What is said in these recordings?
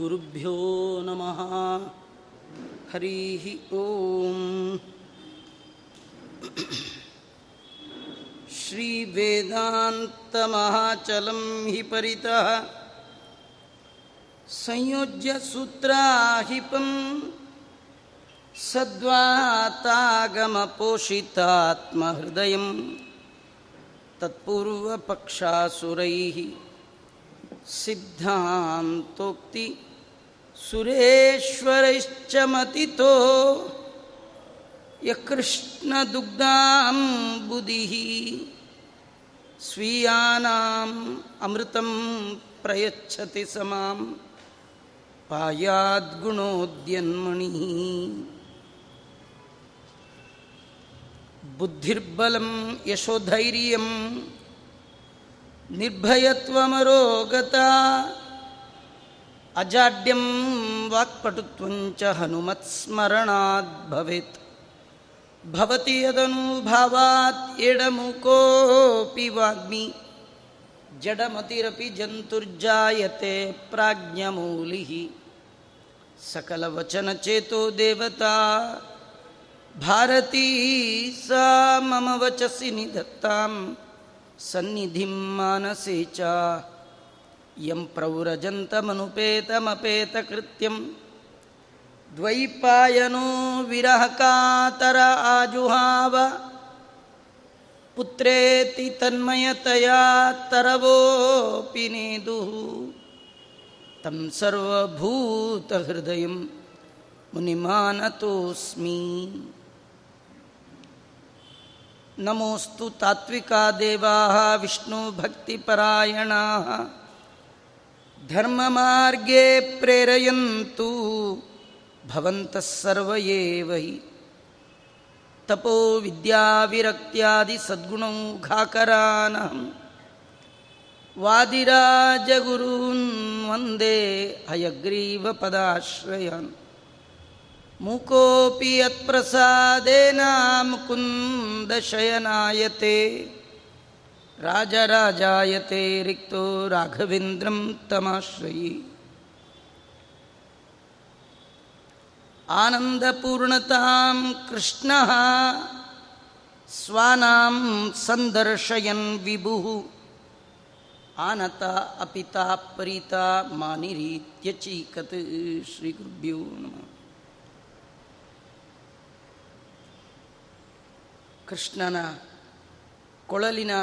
गुरुभ्यो नमः। हरिः ॐ श्रीवेदान्तमहाचलं हि परितः। संयोज्य सूत्राहिपं सद्वातागमपोषितात्महृदयं तत्पूर्वपक्षासुरैः सिद्धान्तोक्ति ಸುರೇಶ್ವರೈಶ್ಚ ಮತಿತೋ ಯಕೃಷ್ಣದುಗ್ಧಾಂಬುದಿ ಸ್ವೀಯಾನಾಂ ಅಮೃತಂ ಪ್ರಯಚ್ಛತಿ ಸಮಾಂ ಪಾಯಾದ್ಗುಣೋದ್ಯನ್ಮಣಿ. ಬುದ್ಧಿರ್ಬಲಂ ಯಶೋಧೈರ್ಯಂ ನಿರ್ಭಯತ್ವಮರೋಗತ ಅಜಾಡ್ಯಂ ವಾಕ್ಪಟುತ್ವಂಚ ಹನುಮತ್ಸ್ಮರಣಾದ್ ಭವೇತ್. ಭವತಿ ಯದನುಭಾವಾತ್ ಎಡಮುಕೋಪಿ ವಾಗ್ಮಿ. ಜಡಮತಿರಪಿ ಜಂತುರ್ಜಾಯತೆ ಪ್ರಾಜ್ಞಮೂಲಿ ಸಕಲವಚನಚೇತೋ ದೇವತಾ. ಭಾರತೀ ಸಾ ಮಮ ವಚಸಿ ನಿಧತ್ತಾಂ. ಸನ್ನಿಧಿಂ ಮಾನಸೇ ಚ. च यं प्रव्रजन्तमनुपेतमपेतकृत्यं द्वैपायनो विरहकातर आजुहाव पुत्रेति तन्मयतया तरवोऽपि नेदुः तं सर्वभूतहृदयं मुनिमानतोऽस्मि नमोऽस्तु तात्विका देवाः विष्णुभक्तिपरायणाः ಧರ್ಮಮಾರ್ಗೇ ಪ್ರೇರಯಂತು ಭವಂತಃ ಸರ್ವಯೇ ವೈ ತಪೋ ವಿದ್ಯಾವಿರಕ್ತ್ಯಾದಿ ಸದ್ಗುಣೌ ಘಾಕರಾನಹಂ. ವಾದಿರಾಜಗುರೂನ್ ವಂದೇ ಹಯಗ್ರೀವ ಪದಾಶ್ರಯನ್. ಮೂಕೋಪಿ ಯತ್ಪ್ರಸಾದೇನ ಮುಕುಂದಶಯನಾಯತೆ राजराजायते रिक्तो राघवेन्द्रं तमाश्रयी आनन्दपूर्णतां कृष्णः स्वानां सन्दर्शयन् विभुः आनता अपिता परिता मानिरीत्यचीकत् श्रीगुरुभ्यो नमः ಕೃಷ್ಣನ ಕೊಳಲಿನ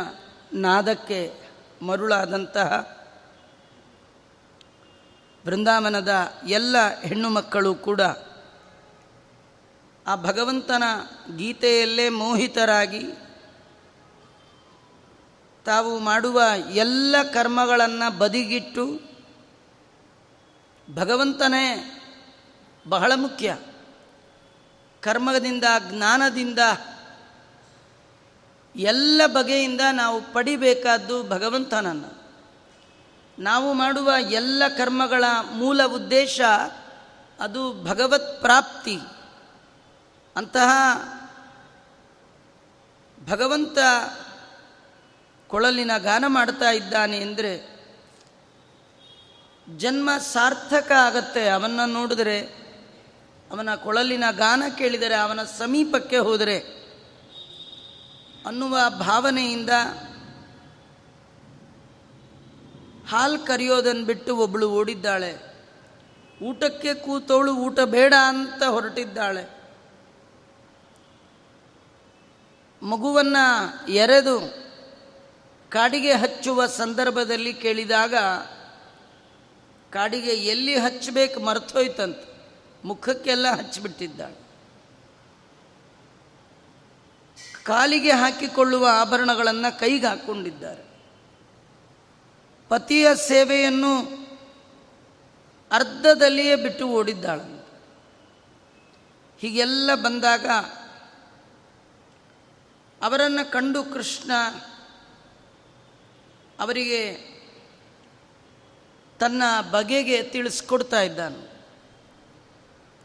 ನಾದಕ್ಕೆ ಮರುಳಾದಂತಹ ಬೃಂದಾವನದ ಎಲ್ಲ ಹೆಣ್ಣು ಮಕ್ಕಳು ಕೂಡ ಆ ಭಗವಂತನ ಗೀತೆಯಲ್ಲೇ ಮೋಹಿತರಾಗಿ ತಾವು ಮಾಡುವ ಎಲ್ಲ ಕರ್ಮಗಳನ್ನು ಬದಿಗಿಟ್ಟು ಭಗವಂತನೇ ಬಹಳ ಮುಖ್ಯ. ಕರ್ಮದಿಂದ, ಜ್ಞಾನದಿಂದ ಎಲ್ಲ ಬಗೆಯಿಂದ ನಾವು ಪಡಿಬೇಕಾದ್ದು ಭಗವಂತನನ್ನು. ನಾವು ಮಾಡುವ ಎಲ್ಲ ಕರ್ಮಗಳ ಮೂಲ ಉದ್ದೇಶ ಅದು ಭಗವತ್ ಪ್ರಾಪ್ತಿ. ಅಂತಹ ಭಗವಂತ ಕೊಳಲಿನ ಗಾನ ಮಾಡ್ತಾ ಇದ್ದಾನೆ ಅಂದರೆ ಜನ್ಮ ಸಾರ್ಥಕ ಆಗತ್ತೆ ಅವನ್ನ ನೋಡಿದರೆ, ಅವನ ಕೊಳಲಿನ ಗಾನ ಕೇಳಿದರೆ, ಅವನ ಸಮೀಪಕ್ಕೆ ಹೋದರೆ. ಅನ್ನುವ ಭಾವನೆಯಿಂದ ಹಾಲು ಕರೆಯೋದನ್ನು ಬಿಟ್ಟು ಒಬ್ಬಳು ಓಡಿದ್ದಾಳೆ. ಊಟಕ್ಕೆ ಕೂತವಳು ಊಟ ಬೇಡ ಅಂತ ಹೊರಟಿದ್ದಾಳೆ. ಮಗುವನ್ನು ಎರೆದು ಕಾಡಿಗೆ ಹಚ್ಚುವ ಸಂದರ್ಭದಲ್ಲಿ ಕೇಳಿದಾಗ, ಕಾಡಿಗೆ ಎಲ್ಲಿ ಹಚ್ಚಬೇಕು ಮರ್ತೋಯ್ತಂತ ಮುಖಕ್ಕೆಲ್ಲ ಹಚ್ಚಿಬಿಟ್ಟಿದ್ದಾಳೆ. ಕಾಲಿಗೆ ಹಾಕಿಕೊಳ್ಳುವ ಆಭರಣಗಳನ್ನು ಕೈಗೆ ಹಾಕ್ಕೊಂಡಿದ್ದಾರೆ ಪತಿಯ ಸೇವೆಯನ್ನು ಅರ್ಧದಲ್ಲಿಯೇ ಬಿಟ್ಟು ಓಡಿದ್ದಾಳಂತೆ. ಹೀಗೆಲ್ಲ ಬಂದಾಗ ಅವರನ್ನು ಕಂಡು ಕೃಷ್ಣ ಅವರಿಗೆ ತನ್ನ ಬಗೆಗೆ ತಿಳಿಸ್ಕೊಡ್ತಾ ಇದ್ದಾನೆ.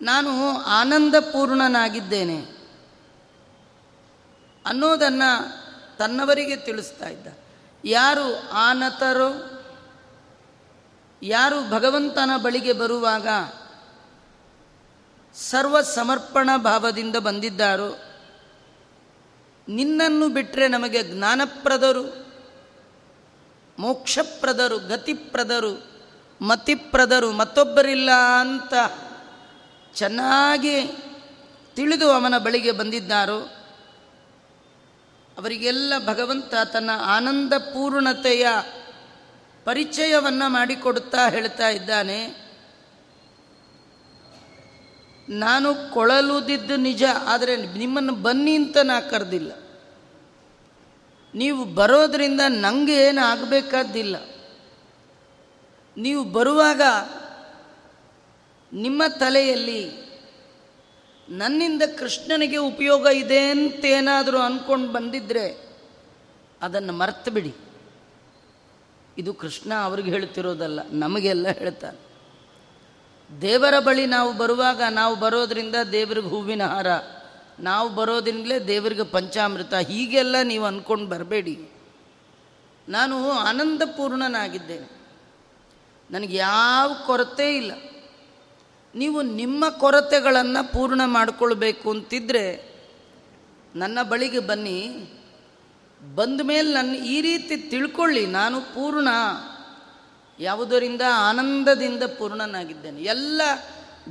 ನಾನು ಆನಂದಪೂರ್ಣನಾಗಿದ್ದೇನೆ. ಅನ್ನೋದನ್ನು ತನ್ನವರಿಗೆ ತಿಳಿಸ್ತಾ ಇದ್ದ. ಯಾರು ಆನತರೋ, ಯಾರು ಭಗವಂತನ ಬಳಿಗೆ ಬರುವಾಗ ಸರ್ವ ಸಮರ್ಪಣ ಭಾವದಿಂದ ಬಂದಿದ್ದಾರೋ, ನಿನ್ನನ್ನು ಬಿಟ್ಟರೆ ನಮಗೆ ಜ್ಞಾನಪ್ರದರು, ಮೋಕ್ಷಪ್ರದರು, ಗತಿಪ್ರದರು, ಮತಿಪ್ರದರು, ಮತ್ತೊಬ್ಬರಿಲ್ಲ ಅಂತ ಚೆನ್ನಾಗಿ ತಿಳಿದು ಅವನ ಬಳಿಗೆ ಬಂದಿದ್ದಾರೋ ಅವರಿಗೆಲ್ಲ ಭಗವಂತ ತನ್ನ ಆನಂದ ಪೂರ್ಣತೆಯ ಪರಿಚಯವನ್ನು ಮಾಡಿಕೊಡುತ್ತಾ ಹೇಳ್ತಾ ಇದ್ದಾನೆ. ನಾನು ಕೊಳಲುದಿದ್ದು ನಿಜ, ಆದರೆ ನಿಮ್ಮನ್ನು ಬನ್ನಿ ಅಂತ ನಾ ಕರೆದಿಲ್ಲ. ನೀವು ಬರೋದರಿಂದ ನನಗೆ ಏನು ಆಗಬೇಕಾದ್ದಿಲ್ಲ. ನೀವು ಬರುವಾಗ ನಿಮ್ಮ ತಲೆಯಲ್ಲಿ ನನ್ನಿಂದ ಕೃಷ್ಣನಿಗೆ ಉಪಯೋಗ ಇದೆ ಅಂತೇನಾದರೂ ಅಂದ್ಕೊಂಡು ಬಂದಿದ್ದರೆ ಅದನ್ನು ಮರ್ತು ಬಿಡಿ. ಇದು ಕೃಷ್ಣ ಅವ್ರಿಗೆ ಹೇಳ್ತಿರೋದಲ್ಲ, ನಮಗೆಲ್ಲ ಹೇಳ್ತಾರೆ ದೇವರ ಬಳಿ ನಾವು ಬರುವಾಗ, ನಾವು ಬರೋದರಿಂದ ದೇವರಿಗೆ ಹೂವಿನ ಹಾರ, ನಾವು ಬರೋದ್ರಿಂದಲೇ ದೇವರಿಗೆ ಪಂಚಾಮೃತ, ಹೀಗೆಲ್ಲ ನೀವು ಅಂದ್ಕೊಂಡು ಬರಬೇಡಿ. ನಾನು ಆನಂದಪೂರ್ಣನಾಗಿದ್ದೇನೆ. ನನಗೆ ಯಾವ ಕೊರತೆ ಇಲ್ಲ. ನೀವು ನಿಮ್ಮ ಕೊರತೆಗಳನ್ನು ಪೂರ್ಣ ಮಾಡಿಕೊಳ್ಬೇಕು ಅಂತಿದ್ರೆ ನನ್ನ ಬಳಿಗೆ ಬನ್ನಿ. ಬಂದ ಮೇಲೆ ನನ್ನ ಈ ರೀತಿ ತಿಳ್ಕೊಳ್ಳಿ, ನಾನು ಪೂರ್ಣ, ಯಾವುದರಿಂದ ಆನಂದದಿಂದ ಪೂರ್ಣನಾಗಿದ್ದೇನೆ. ಎಲ್ಲ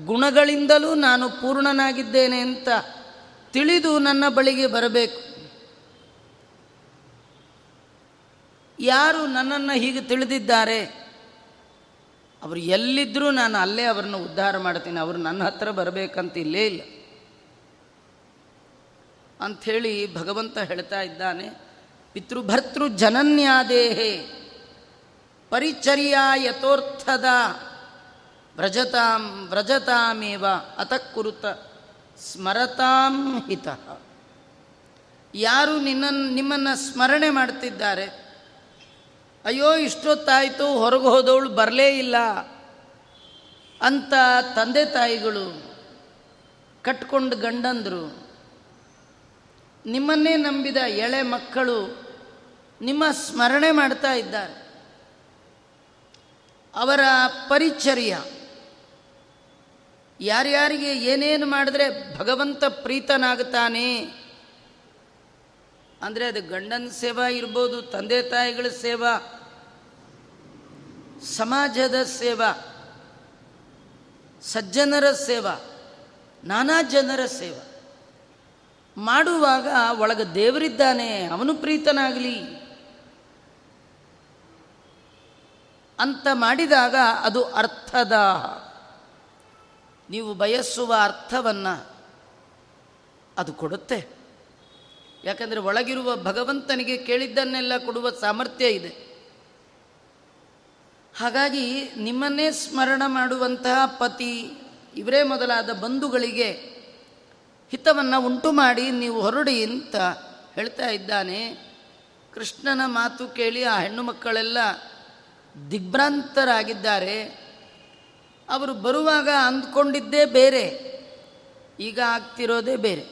ಗುಣಗಳಿಂದಲೂ ನಾನು ಪೂರ್ಣನಾಗಿದ್ದೇನೆ ಅಂತ ತಿಳಿದು ನನ್ನ ಬಳಿಗೆ ಬರಬೇಕು. ಯಾರು ನನ್ನನ್ನು ಹೀಗೆ ತಿಳಿದಿದ್ದಾರೆ? ಅವರು ಎಲ್ಲಿದ್ದರೂ ನಾನು ಅಲ್ಲೇ ಅವ್ರನ್ನ ಉದ್ಧಾರ ಮಾಡ್ತೀನಿ, ಅವರು ನನ್ನ ಹತ್ರ ಬರಬೇಕಂತ ಇಲ್ಲೇ ಇಲ್ಲ. ಅಂಥೇಳಿ ಭಗವಂತ ಹೇಳ್ತಾ ಇದ್ದಾನೆ, ಪಿತೃಭರ್ತೃ ಜನನ್ಯಾದೇಹೇ ಪರಿಚರ್ಯ ಯಥೋರ್ಥದ ವ್ರಜತಾಂ ವ್ರಜತಾಮೇವ ಅತಃಕುರುತ ಸ್ಮರತಾಂ ಹಿತ. ಯಾರು ನಿನ್ನನ್ನು ನಿಮ್ಮನ್ನು ಸ್ಮರಣೆ ಮಾಡ್ತಿದ್ದಾರೆ ಅಯ್ಯೋ, ಇಷ್ಟೊತ್ತಾಯಿತು, ಹೊರಗೆ ಹೋದವಳು ಬರಲೇ ಇಲ್ಲ ಅಂತ ತಂದೆ ತಾಯಿಗಳು ಕಟ್ಕೊಂಡು ಗಂಡಂದರು. ನಿಮ್ಮನ್ನೇ ನಂಬಿದ ಎಳೆ ಮಕ್ಕಳು ನಿಮ್ಮ ಸ್ಮರಣೆ ಮಾಡ್ತಾ ಇದ್ದಾರೆ. ಅವರ ಪರಿಚರ್ಯ. ಯಾರ್ಯಾರಿಗೆ ಏನೇನು ಮಾಡಿದ್ರೆ ಭಗವಂತ ಪ್ರೀತನಾಗುತ್ತಾನೆ ಅಂದರೆ ಅದು ಗಂಡನ ಸೇವಾ ಇರ್ಬೋದು, ತಂದೆ ತಾಯಿಗಳ ಸೇವಾ. ಸಮಾಜದ ಸೇವಾ, ಸಜ್ಜನರ ಸೇವಾ, ನಾನಾ ಜನರ ಸೇವಾ. ಮಾಡುವಾಗ ಒಳಗೆ ದೇವರಿದ್ದಾನೆ, ಅವನು ಪ್ರೀತನಾಗಲಿ. ಅಂತ ಮಾಡಿದಾಗ ಅದು ಅರ್ಥದ ನೀವು ಬಯಸುವ ಅರ್ಥವನ್ನು ಅದು ಕೊಡುತ್ತೆ. ಯಾಕಂದರೆ ಒಳಗಿರುವ ಭಗವಂತನಿಗೆ ಕೇಳಿದ್ದನ್ನೆಲ್ಲ ಕೊಡುವ ಸಾಮರ್ಥ್ಯ ಇದೆ. ಹಾಗಾಗಿ ನಿಮ್ಮನ್ನೇ ಸ್ಮರಣ ಮಾಡುವಂತಹ ಪತಿ ಇವರೇ ಮೊದಲಾದ ಬಂಧುಗಳಿಗೆ ಹಿತವನ್ನು ಉಂಟು ಮಾಡಿ ನೀವು ಹೊರಡಿ ಅಂತ ಹೇಳ್ತಾ ಇದ್ದಾನೆ. ಕೃಷ್ಣನ ಮಾತು ಕೇಳಿ ಆ ಹೆಣ್ಣು ಮಕ್ಕಳೆಲ್ಲ ದಿಗ್ಭ್ರಾಂತರಾಗಿದ್ದಾರೆ. ಅವರು ಬರುವಾಗ ಅಂದ್ಕೊಂಡಿದ್ದೇ ಬೇರೆ, ಈಗ ಆಗ್ತಿರೋದೇ ಬೇರೆ.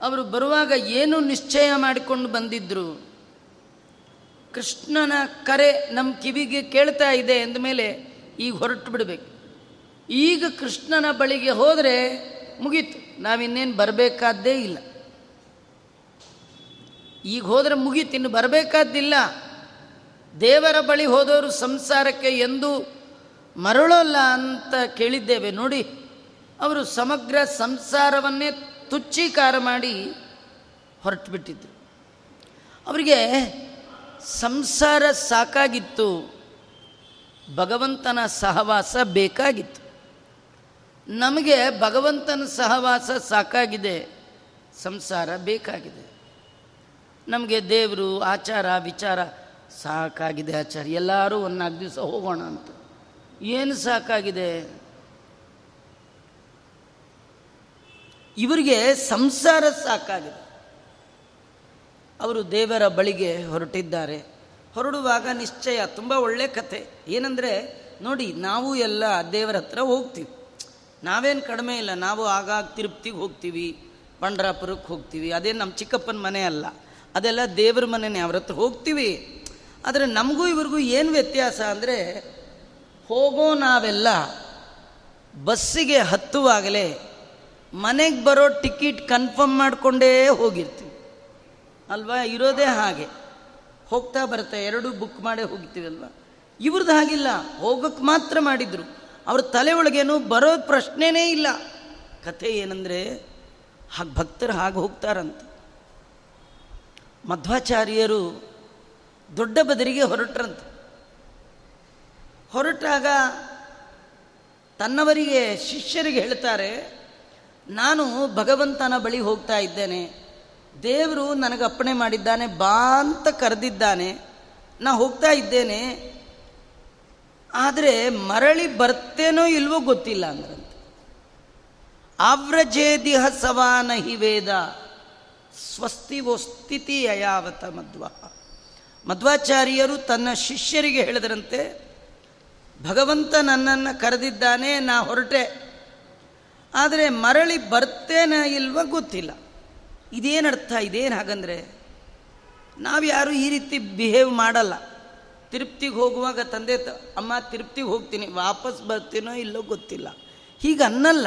ಅವರು ಬರುವಾಗ ಏನು ನಿಶ್ಚಯ ಮಾಡಿಕೊಂಡು ಬಂದಿದ್ದರು ಕೃಷ್ಣನ ಕರೆ ನಮ್ಮ ಕಿವಿಗೆ ಕೇಳ್ತಾ ಇದೆ ಅಂದಮೇಲೆ ಈಗ ಹೊರಟು ಬಿಡಬೇಕು. ಈಗ ಕೃಷ್ಣನ ಬಳಿಗೆ ಹೋದರೆ ಮುಗೀತು. ನಾವಿನ್ನೇನು ಬರಬೇಕಾದ್ದೇ ಇಲ್ಲ. ಈಗ ಹೋದರೆ ಮುಗೀತು. ಇನ್ನು ಬರಬೇಕಾದ್ದಿಲ್ಲ. ದೇವರ ಬಳಿ ಹೋದವರು ಸಂಸಾರಕ್ಕೆ ಎಂದು ಮರಳೋಲ್ಲ ಅಂತ ಕೇಳಿದ್ದೇವೆ. ನೋಡಿ, ಅವರು ಸಮಗ್ರ ಸಂಸಾರವನ್ನೇ ತುಚ್ಚೀಕಾರ ಮಾಡಿ ಹೊರಟು ಬಿಟ್ಟಿದ್ರು. ಅವರಿಗೆ ಸಂಸಾರ ಸಾಕಾಗಿತ್ತು. ಭಗವಂತನ ಸಹವಾಸ ಬೇಕಾಗಿತ್ತು. ನಮಗೆ ಭಗವಂತನ ಸಹವಾಸ ಸಾಕಾಗಿದೆ. ಸಂಸಾರ ಬೇಕಾಗಿದೆ. ನಮಗೆ ದೇವರು, ಆಚಾರ, ವಿಚಾರ ಸಾಕಾಗಿದೆ ಆಚಾರ ಎಲ್ಲರೂ ಒಂದು ನಾಲ್ಕು ದಿವಸ ಹೋಗೋಣ ಅಂತ. ಏನು ಸಾಕಾಗಿದೆ? ಇವರಿಗೆ ಸಂಸಾರ ಸಾಕಾಗಿದೆ. ಅವರು ದೇವರ ಬಳಿಗೆ ಹೊರಟಿದ್ದಾರೆ. ಹೊರಡುವಾಗ ನಿಶ್ಚಯ, ತುಂಬ ಒಳ್ಳೆ ಕಥೆ. ಏನಂದರೆ, ನೋಡಿ, ನಾವು ಎಲ್ಲ ದೇವರ ಹತ್ರ ಹೋಗ್ತೀವಿ. ನಾವೇನು ಕಡಿಮೆ ಇಲ್ಲ, ನಾವು ಆಗಾಗ ತಿರುಪ್ತಿಗೆ ಹೋಗ್ತೀವಿ ಪಂಡ್ರಾಪುರಕ್ಕೆ ಹೋಗ್ತೀವಿ. ಅದೇ ನಮ್ಮ ಚಿಕ್ಕಪ್ಪನ ಮನೆ ಅಲ್ಲ. ಅದೆಲ್ಲ ದೇವ್ರ ಮನೆನೇ, ಅವ್ರ ಹತ್ರ ಹೋಗ್ತೀವಿ. ಆದರೆ ನಮಗೂ ಇವ್ರಿಗೂ ಏನು ವ್ಯತ್ಯಾಸ ಅಂದರೆ, ಹೋಗೋ ನಾವೆಲ್ಲ ಬಸ್ಸಿಗೆ ಹತ್ತುವಾಗಲೇ ಮನೆಗೆ ಬರೋ ಟಿಕೆಟ್ ಕನ್ಫರ್ಮ್ ಮಾಡಿಕೊಂಡೇ ಹೋಗಿರ್ತೀವಿ. ಅಲ್ವಾ? ಇರೋದೇ ಹಾಗೆ. ಹೋಗ್ತಾ ಬರ್ತಾ ಎರಡು ಬುಕ್ ಮಾಡಿ ಹೋಗ್ತೀವಲ್ವ? ಇವ್ರದ್ದು ಹಾಗಿಲ್ಲ. ಹೋಗೋಕ್ಕೆ ಮಾತ್ರ ಮಾಡಿದ್ರು. ಅವ್ರ ತಲೆ ಒಳಗೇನು ಬರೋ ಪ್ರಶ್ನೆನೇ ಇಲ್ಲ. ಕಥೆ ಏನಂದರೆ, ಹಾಗೆ ಭಕ್ತರು ಹಾಗೆ ಹೋಗ್ತಾರಂತ. ಮಧ್ವಾಚಾರ್ಯರು ದೊಡ್ಡ ಬದರಿಗೆ ಹೊರಟ್ರಂತ. ಹೊರಟಾಗ ತನ್ನವರಿಗೆ ಶಿಷ್ಯರಿಗೆ ಹೇಳ್ತಾರೆ, ನಾನು ಭಗವಂತನ ಬಳಿ ಹೋಗ್ತಾ ಇದ್ದೇನೆ. ದೇವರು ನನಗೆ ಅಪ್ಪಣೆ ಮಾಡಿದ್ದಾನೆ, ಬಾ ಅಂತ ಕರೆದಿದ್ದಾನೆ. ನಾ ಹೋಗ್ತಾ ಇದ್ದೇನೆ. ಆದರೆ ಮರಳಿ ಬರ್ತೇನೋ ಇಲ್ವೋ ಗೊತ್ತಿಲ್ಲ ಅಂದ್ರಂತೆ. ಆವ್ರಜೇದಿಹ ಸವಾನ ಹಿ ವೇದ. ಸ್ವಸ್ತಿ ಸ್ಥಿತಿ ಅಯಾವತ ಮಧ್ವ ಮಧ್ವಾಚಾರ್ಯರು ತನ್ನ ಶಿಷ್ಯರಿಗೆ ಹೇಳಿದರಂತೆ, ಭಗವಂತ ನನ್ನನ್ನು ಕರೆದಿದ್ದಾನೆ, ನಾ ಹೊರಟೆ. ಆದರೆ ಮರಳಿ ಬರ್ತೇನೆ ಇಲ್ವ ಗೊತ್ತಿಲ್ಲ. ಇದೇನರ್ಥ, ಇದೇನು ಹಾಗಂದರೆ, ನಾವ್ಯಾರು ಈ ರೀತಿ ಬಿಹೇವ್ ಮಾಡಲ್ಲ. ತಿರುಪ್ತಿಗೆ ಹೋಗುವಾಗ ತಂದೆ ಅಮ್ಮ ತಿರುಪ್ತಿಗೆ ಹೋಗ್ತೀನಿ, ವಾಪಸ್ ಬರ್ತೀನೋ ಇಲ್ಲೋ ಗೊತ್ತಿಲ್ಲ. ಹೀಗೆ ಅನ್ನಲ್ಲ.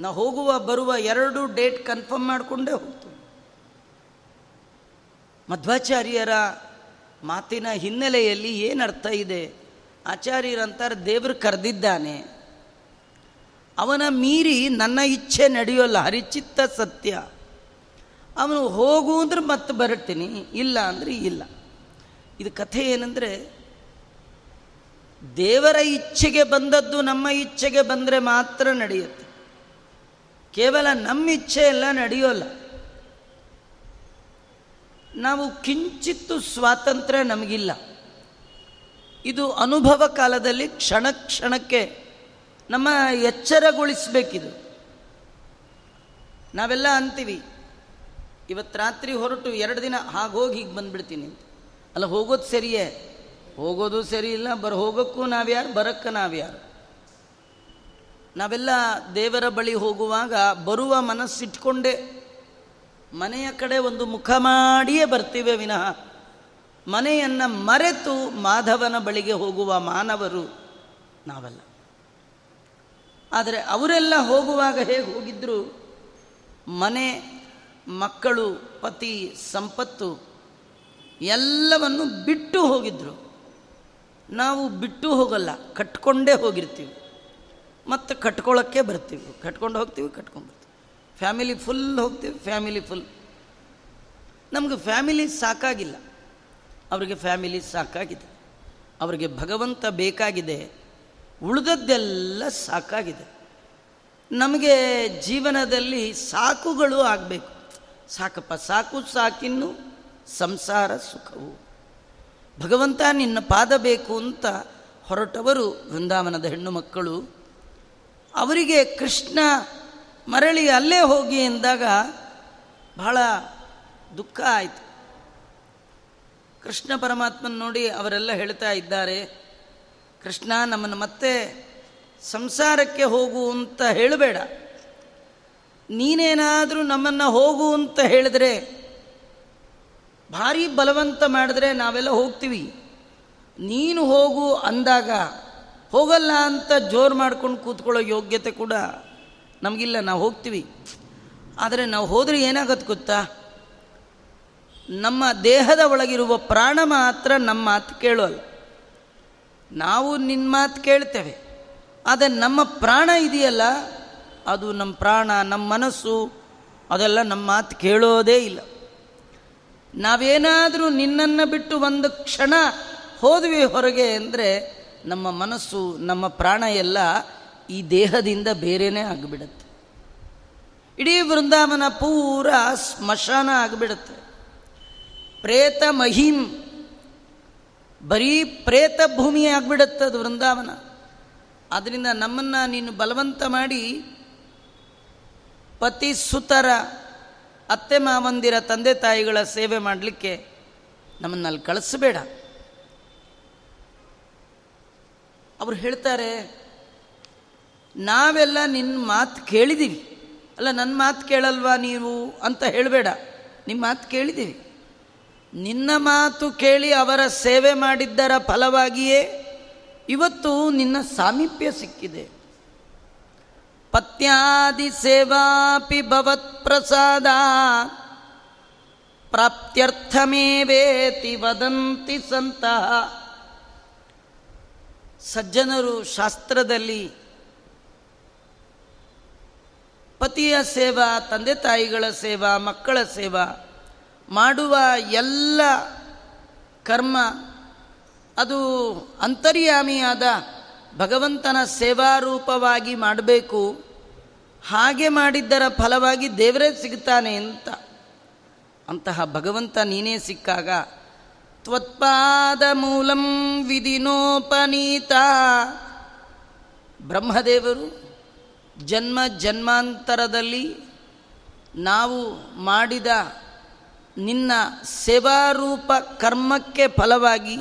ನಾ ಹೋಗುವ, ಬರುವ ಎರಡು ಡೇಟ್ ಕನ್ಫರ್ಮ್ ಮಾಡಿಕೊಂಡೇ ಹೋಗ್ತೀನಿ. ಮಧ್ವಾಚಾರ್ಯರ ಮಾತಿನ ಹಿನ್ನೆಲೆಯಲ್ಲಿ ಏನು ಅರ್ಥ ಇದೆ? ಆಚಾರ್ಯರಂತಾರೆ ದೇವರು ಕರೆದಿದ್ದಾನೆ. ಅವನ ಮೀರಿ ನನ್ನ ಇಚ್ಛೆ ನಡೆಯೋಲ್ಲ, ಹರಿಚಿತ್ತ ಸತ್ಯ. ಅವನು ಹೋಗು ಅಂದ್ರೆ ಮತ್ತೆ ಬರುತ್ತೀನಿ, ಇಲ್ಲ ಅಂದರೆ ಇಲ್ಲ. ಇದು ಕಥೆ ಏನಂದರೆ, ದೇವರ ಇಚ್ಛೆಗೆ ಬಂದದ್ದು ನಮ್ಮ ಇಚ್ಛೆಗೆ ಬಂದರೆ ಮಾತ್ರ ನಡೆಯುತ್ತೆ. ಕೇವಲ ನಮ್ಮ ಇಚ್ಛೆ ಎಲ್ಲ ನಡೆಯೋಲ್ಲ. ನಾವು ಕಿಂಚಿತ್ತು ಸ್ವಾತಂತ್ರ್ಯ ನಮಗಿಲ್ಲ. ಇದು ಅನುಭವ ಕಾಲದಲ್ಲಿ ಕ್ಷಣ ಕ್ಷಣಕ್ಕೆ ನಮ್ಮ ಎಚ್ಚರಗೊಳಿಸಬೇಕಿದು. ನಾವೆಲ್ಲ ಅಂತೀವಿ ಇವತ್ತು ರಾತ್ರಿ ಹೊರಟು ಎರಡು ದಿನ ಹಾಗೋಗಿ ಹೀಗೆ ಬಂದುಬಿಡ್ತೀನಿ ಅಲ್ಲ, ಹೋಗೋದು ಸರಿಯೇ? ಹೋಗೋದು ಸರಿ ಇಲ್ಲ, ಬರ, ಹೋಗೋಕ್ಕೂ ನಾವ್ಯಾರು, ಬರಕ್ಕ ನಾವ್ಯಾರು? ನಾವೆಲ್ಲ ದೇವರ ಬಳಿ ಹೋಗುವಾಗ ಬರುವ ಮನಸ್ಸಿಟ್ಕೊಂಡೇ, ಮನೆಯ ಕಡೆ ಒಂದು ಮುಖ ಮಾಡಿಯೇ ಬರ್ತೀವಿ ವಿನಃ, ಮನೆಯನ್ನು ಮರೆತು ಮಾಧವನ ಬಳಿಗೆ ಹೋಗುವ ಮಾನವರು ನಾವಲ್ಲ. ಆದರೆ ಅವರೆಲ್ಲ ಹೋಗುವಾಗ ಹೇಗೆ ಹೋಗಿದ್ರು? ಮನೆ, ಮಕ್ಕಳು, ಪತಿ, ಸಂಪತ್ತು ಎಲ್ಲವನ್ನು ಬಿಟ್ಟು ಹೋಗಿದ್ರು. ನಾವು ಬಿಟ್ಟು ಹೋಗಲ್ಲ, ಕಟ್ಕೊಂಡೇ ಹೋಗಿರ್ತೀವಿ. ಮತ್ತು ಕಟ್ಕೊಳ್ಳೋಕ್ಕೆ ಬರ್ತೀವಿ. ಕಟ್ಕೊಂಡು ಹೋಗ್ತೀವಿ, ಕಟ್ಕೊಂಡು ಬರ್ತೀವಿ. ಫ್ಯಾಮಿಲಿ ಫುಲ್ ಹೋಗ್ತೀವಿ, ಫ್ಯಾಮಿಲಿ ಫುಲ್. ನಮಗೆ ಫ್ಯಾಮಿಲಿ ಸಾಕಾಗಿಲ್ಲ. ಅವರಿಗೆ ಫ್ಯಾಮಿಲಿ ಸಾಕಾಗಿದೆ. ಅವರಿಗೆ ಭಗವಂತ ಬೇಕಾಗಿದೆ. ಉಳಿದದ್ದೆಲ್ಲ ಸಾಕಾಗಿದೆ. ನಮಗೆ ಜೀವನದಲ್ಲಿ ಸಾಕುಗಳು ಆಗಬೇಕು. ಸಾಕಪ್ಪ, ಸಾಕು, ಸಾಕಿನ್ನು ಸಂಸಾರ ಸುಖವು. ಭಗವಂತ ನಿನ್ನ ಪಾದ ಬೇಕು ಅಂತ ಹೊರಟವರು ವೃಂದಾವನದ ಹೆಣ್ಣು ಮಕ್ಕಳು. ಅವರಿಗೆ ಕೃಷ್ಣ ಮರಳಿ ಅಲ್ಲೇ ಹೋಗಿ ಎಂದಾಗ ಬಹಳ ದುಃಖ ಆಯಿತು. ಕೃಷ್ಣ ಪರಮಾತ್ಮನ ನೋಡಿ ಅವರೆಲ್ಲ ಹೇಳ್ತಾ ಇದ್ದಾರೆ ಕೃಷ್ಣ ನಮ್ಮನ್ನು ಮತ್ತೆ ಸಂಸಾರಕ್ಕೆ ಹೋಗು ಅಂತ ಹೇಳಬೇಡ. ನೀನೇನಾದರೂ ನಮ್ಮನ್ನು ಹೋಗು ಅಂತ ಹೇಳಿದ್ರೆ, ಭಾರಿ ಬಲವಂತ ಮಾಡಿದ್ರೆ ನಾವೆಲ್ಲ ಹೋಗ್ತೀವಿ. ನೀನು ಹೋಗು ಅಂದಾಗ ಹೋಗಲ್ಲ ಅಂತ ಜೋರು ಮಾಡ್ಕೊಂಡು ಕೂತ್ಕೊಳ್ಳೋ ಯೋಗ್ಯತೆ ಕೂಡ ನಮಗಿಲ್ಲ, ನಾವು ಹೋಗ್ತೀವಿ. ಆದರೆ ನಾವು ಹೋದರೆ ಏನಾಗತ್ತೆ ಗೊತ್ತಾ? ನಮ್ಮ ದೇಹದ ಒಳಗಿರುವ ಪ್ರಾಣ ಮಾತ್ರ ನಮ್ಮ ಮಾತು ಕೇಳೋಲ್ಲ. ನಾವು ನಿನ್ನ ಮಾತು ಕೇಳ್ತೇವೆ. ಆದರೆ ನಮ್ಮ ಪ್ರಾಣ ಇದೆಯಲ್ಲ, ಅದು ನಮ್ಮ ಪ್ರಾಣ ನಮ್ಮ ಮನಸ್ಸು, ಅದೆಲ್ಲ ನಮ್ಮ ಮಾತು ಕೇಳೋದೇ ಇಲ್ಲ. ನಾವೇನಾದರೂ ನಿನ್ನನ್ನು ಬಿಟ್ಟು ಒಂದು ಕ್ಷಣ ಹೋದ್ವಿ ಹೊರಗೆ ಅಂದರೆ ನಮ್ಮ ಮನಸ್ಸು, ನಮ್ಮ ಪ್ರಾಣ ಎಲ್ಲ ಈ ದೇಹದಿಂದ ಬೇರೆಯೇ ಆಗಿಬಿಡುತ್ತೆ. ಇಡೀ ವೃಂದಾವನ ಪೂರ ಸ್ಮಶಾನ ಆಗಿಬಿಡುತ್ತೆ. ಪ್ರೇತ ಮಹಿಂ ಬರೀ ಪ್ರೇತ ಭೂಮಿ ಅದು ವೃಂದಾವನ. ಆದ್ದರಿಂದ ನಮ್ಮನ್ನು ನೀನು ಬಲವಂತ ಮಾಡಿ, ಪತಿ ಸುತರ, ಅತ್ತೆ ಮಾವಂದಿರ ತಂದೆ ತಾಯಿಗಳ ಸೇವೆ ಮಾಡಲಿಕ್ಕೆ ನಮ್ಮನ್ನು ಅಲ್ಲಿ ಕಳಿಸಬೇಡ. ಅವರು ಹೇಳ್ತಾರೆ, ನಾವೆಲ್ಲ ನಿನ್ನ ಮಾತು ಕೇಳಿದ್ದೀವಿ ಅಲ್ಲ ನನ್ನ ಮಾತು ಕೇಳಲ್ವಾ ನೀವು ಅಂತ ಹೇಳಬೇಡ. ನಿಮ್ಮ ಮಾತು ಕೇಳಿದ್ದೀವಿ ನಿನ್ನ ಮಾತು ಕೇಳಿ ಅವರ ಸೇವೆ ಮಾಡಿದ್ದರ ಫಲವಾಗಿಯೇ ಇವತ್ತು ನಿನ್ನ ಸಾಮೀಪ್ಯ ಸಿಕ್ಕಿದೆ. ಪತ್ಯಾದಿ ಸೇವಾಪಿ ಭವತ್ ಪ್ರಸಾದ ಪ್ರಾಪ್ತ್ಯರ್ಥಮೇವೇತಿ ವದಂತಿ ಸಂತಹ ಸಜ್ಜನರು ಶಾಸ್ತ್ರದಲ್ಲಿ ಪತಿಯ ಸೇವಾ, ತಂದೆ ತಾಯಿಗಳ ಸೇವಾ, ಮಕ್ಕಳ ಸೇವಾ ಮಾಡುವ ಎಲ್ಲ ಕರ್ಮ ಅದು ಅಂತರ್ಯಾಮಿಯಾದ ಭಗವಂತನ ಸೇವಾರೂಪವಾಗಿ ಮಾಡಬೇಕು. ಹಾಗೆ ಮಾಡಿದ್ದರ ಫಲವಾಗಿ ದೇವರೇ ಸಿಗ್ತಾನೆ ಅಂತ. ಅಂತಹ ಭಗವಂತ ನೀನೇ ಸಿಕ್ಕಾಗ ತ್ವತ್ಪಾದ ಮೂಲಂ ವಿಧಿನೋಪನೀತ. ಬ್ರಹ್ಮದೇವರು ಜನ್ಮ ಜನ್ಮಾಂತರದಲ್ಲಿ ನಾವು ಮಾಡಿದ ನಿನ್ನ ಸೇವಾರೂಪ ಕರ್ಮಕ್ಕೆ ಫಲವಾಗಿ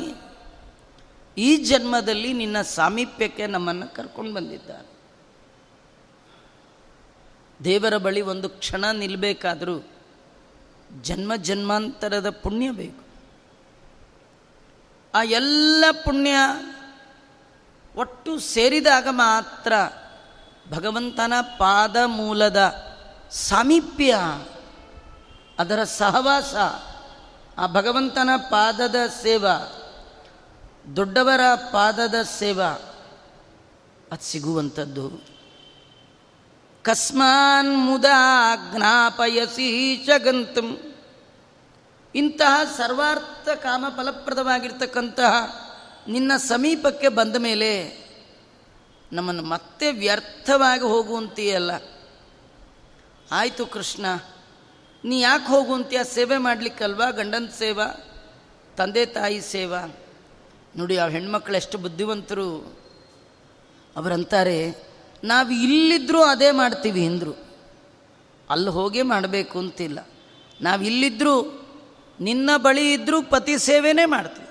ಈ ಜನ್ಮದಲ್ಲಿ ನಿನ್ನ ಸಾಮೀಪ್ಯಕ್ಕೆ ನಮ್ಮನ್ನು ಕರ್ಕೊಂಡು ಬಂದಿದ್ದಾರೆ. ದೇವರ ಬಳಿ ಒಂದು ಕ್ಷಣ ನಿಲ್ಲಬೇಕಾದರೂ ಜನ್ಮ ಜನ್ಮಾಂತರದ ಪುಣ್ಯ ಬೇಕು. ಆ ಎಲ್ಲ ಪುಣ್ಯ ಒಟ್ಟು ಸೇರಿದಾಗ ಮಾತ್ರ ಭಗವಂತನ ಪಾದ ಮೂಲದ ಸಾಮೀಪ್ಯ ಅದರ ಸಹವಾಸ, ಆ ಭಗವಂತನ ಪಾದದ ಸೇವ, ದೊಡ್ಡವರ ಪಾದದ ಸೇವ, ಅದು ಸಿಗುವಂಥದ್ದು. ಕಸ್ಮಾನ್ ಮುದಾ ಜ್ಞಾಪಯಸಿ ಜಗಂತಂ. ಇಂತಹ ಸರ್ವಾರ್ಥ ಕಾಮ ಫಲಪ್ರದವಾಗಿರ್ತಕ್ಕಂತಹ ನಿನ್ನ ಸಮೀಪಕ್ಕೆ ಬಂದ ಮೇಲೆ ನಮ್ಮನ್ನು ಮತ್ತೆ ವ್ಯರ್ಥವಾಗಿ ಹೋಗುವಂತೆಯಲ್ಲ ಆಯಿತು ಕೃಷ್ಣ. ನೀ ಯಾಕೆ ಹೋಗು ಹೋಗುವಂತೀಯ ಸೇವೆ ಮಾಡಲಿಕ್ಕಲ್ವಾ? ಗಂಡನ ಸೇವಾ? ತಂದೆ ತಾಯಿ ಸೇವಾ? ನೋಡಿ, ಆ ಹೆಣ್ಮಕ್ಳು ಎಷ್ಟು ಬುದ್ಧಿವಂತರು. ಅವರಂತಾರೆ, ನಾವು ಇಲ್ಲಿದ್ದರೂ ಅದೇ ಮಾಡ್ತೀವಿ ಅಂದರು. ಅಲ್ಲಿ ಹೋಗೇ ಮಾಡಬೇಕು ಅಂತಿಲ್ಲ. ನಾವು ಇಲ್ಲಿದ್ದರೂ ನಿನ್ನ ಬಳಿ ಇದ್ದರೂ ಪತಿ ಸೇವೆನೇ ಮಾಡ್ತೀವಿ.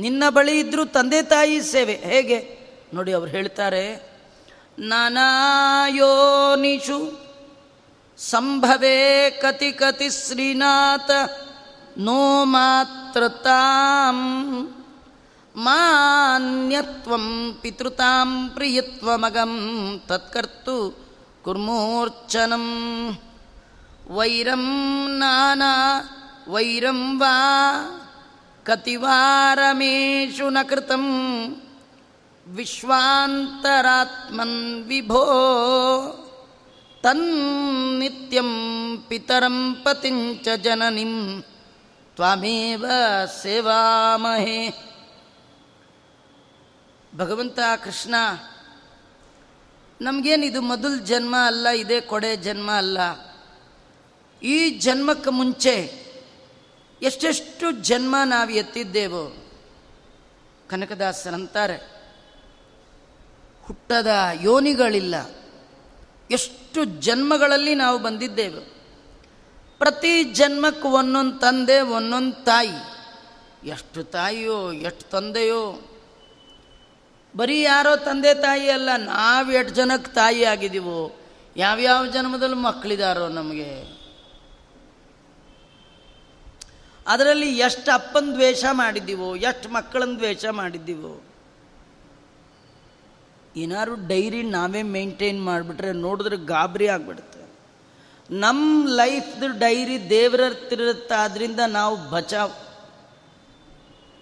ನಿನ್ನ ಬಳಿ ಇದ್ದರೂ ತಂದೆ ತಾಯಿ ಸೇವೆ. ಹೇಗೆ? ನೋಡಿ, ಅವ್ರು ಹೇಳ್ತಾರೆ ನಾನಾಯೋನಿಷು ಸಂಭವೇ ಕತಿ ಕತಿ ಶ್ರೀನಾಥ ನೋ ಮಾತೃತಾಂ ಮಾನ್ಯತ್ವಂ ಪಿತೃತಾಂ ಪ್ರಿಯತ್ವಮಗಂ ತತ್ಕರ್ತು ಕುರ್ಮೂರ್ಚನಂ ವೈರಂ ನಾನಾ ವೈರಂ ವಾ ಕತಿವಾರಮೇಶು ನ ಕೃತಂ ವಿಶ್ವಾಂತರಾತ್ಮನ್ ವಿಭೋ. ತನ್ನಿತ್ಯಂ ಪಿತರಂ ಪತಿಂಚ ಜನನಿಂ ತ್ವಾಮೇವ ಸೇವಾಮಹೇ. ಭಗವಂತ ಕೃಷ್ಣ ನಮಗೇನಿದು ಮೊದಲ ಜನ್ಮ ಅಲ್ಲ, ಇದೇ ಕೊಡೆ ಜನ್ಮ ಅಲ್ಲ. ಈ ಜನ್ಮಕ್ಕೆ ಮುಂಚೆ ಎಷ್ಟೆಷ್ಟು ಜನ್ಮ ನಾವು ಎತ್ತಿದ್ದೇವೋ ಕನಕದಾಸರಂತಾರೆ ಹುಟ್ಟದ ಯೋನಿಗಳಿಲ್ಲ. ಎಷ್ಟು ಜನ್ಮಗಳಲ್ಲಿ ನಾವು ಬಂದಿದ್ದೇವೆ. ಪ್ರತಿ ಜನ್ಮಕ್ಕೆ ಒಂದೊಂದು ತಂದೆ, ಒಂದೊಂದು ತಾಯಿ. ಎಷ್ಟು ತಾಯಿಯೋ, ಎಷ್ಟು ತಂದೆಯೋ. ಬರೀ ಯಾರೋ ತಂದೆ ತಾಯಿ ಅಲ್ಲ, ನಾವು ಎಷ್ಟು ಜನಕ್ಕೆ ತಾಯಿ ಆಗಿದ್ದೀವೋ ಯಾವ್ಯಾವ ಜನ್ಮದಲ್ಲಿ ಮಕ್ಕಳಿದಾರೋ ನಮಗೆ. ಅದರಲ್ಲಿ ಎಷ್ಟು ಅಪ್ಪನ ದ್ವೇಷ ಮಾಡಿದ್ದೀವೋ, ಎಷ್ಟು ಮಕ್ಕಳನ್ನ ದ್ವೇಷ ಮಾಡಿದ್ದೀವೋ. ಏನಾದ್ರು ಡೈರಿ ನಾವೇ ಮೇಂಟೈನ್ ಮಾಡಿಬಿಟ್ರೆ ನೋಡಿದ್ರೆ ಗಾಬರಿ ಆಗ್ಬಿಡುತ್ತೆ. ನಮ್ಮ ಲೈಫ್ದು ಡೈರಿ ದೇವರ ಹತ್ರ ಇರುತ್ತೆ ನಾವು ಬಚಾವ್.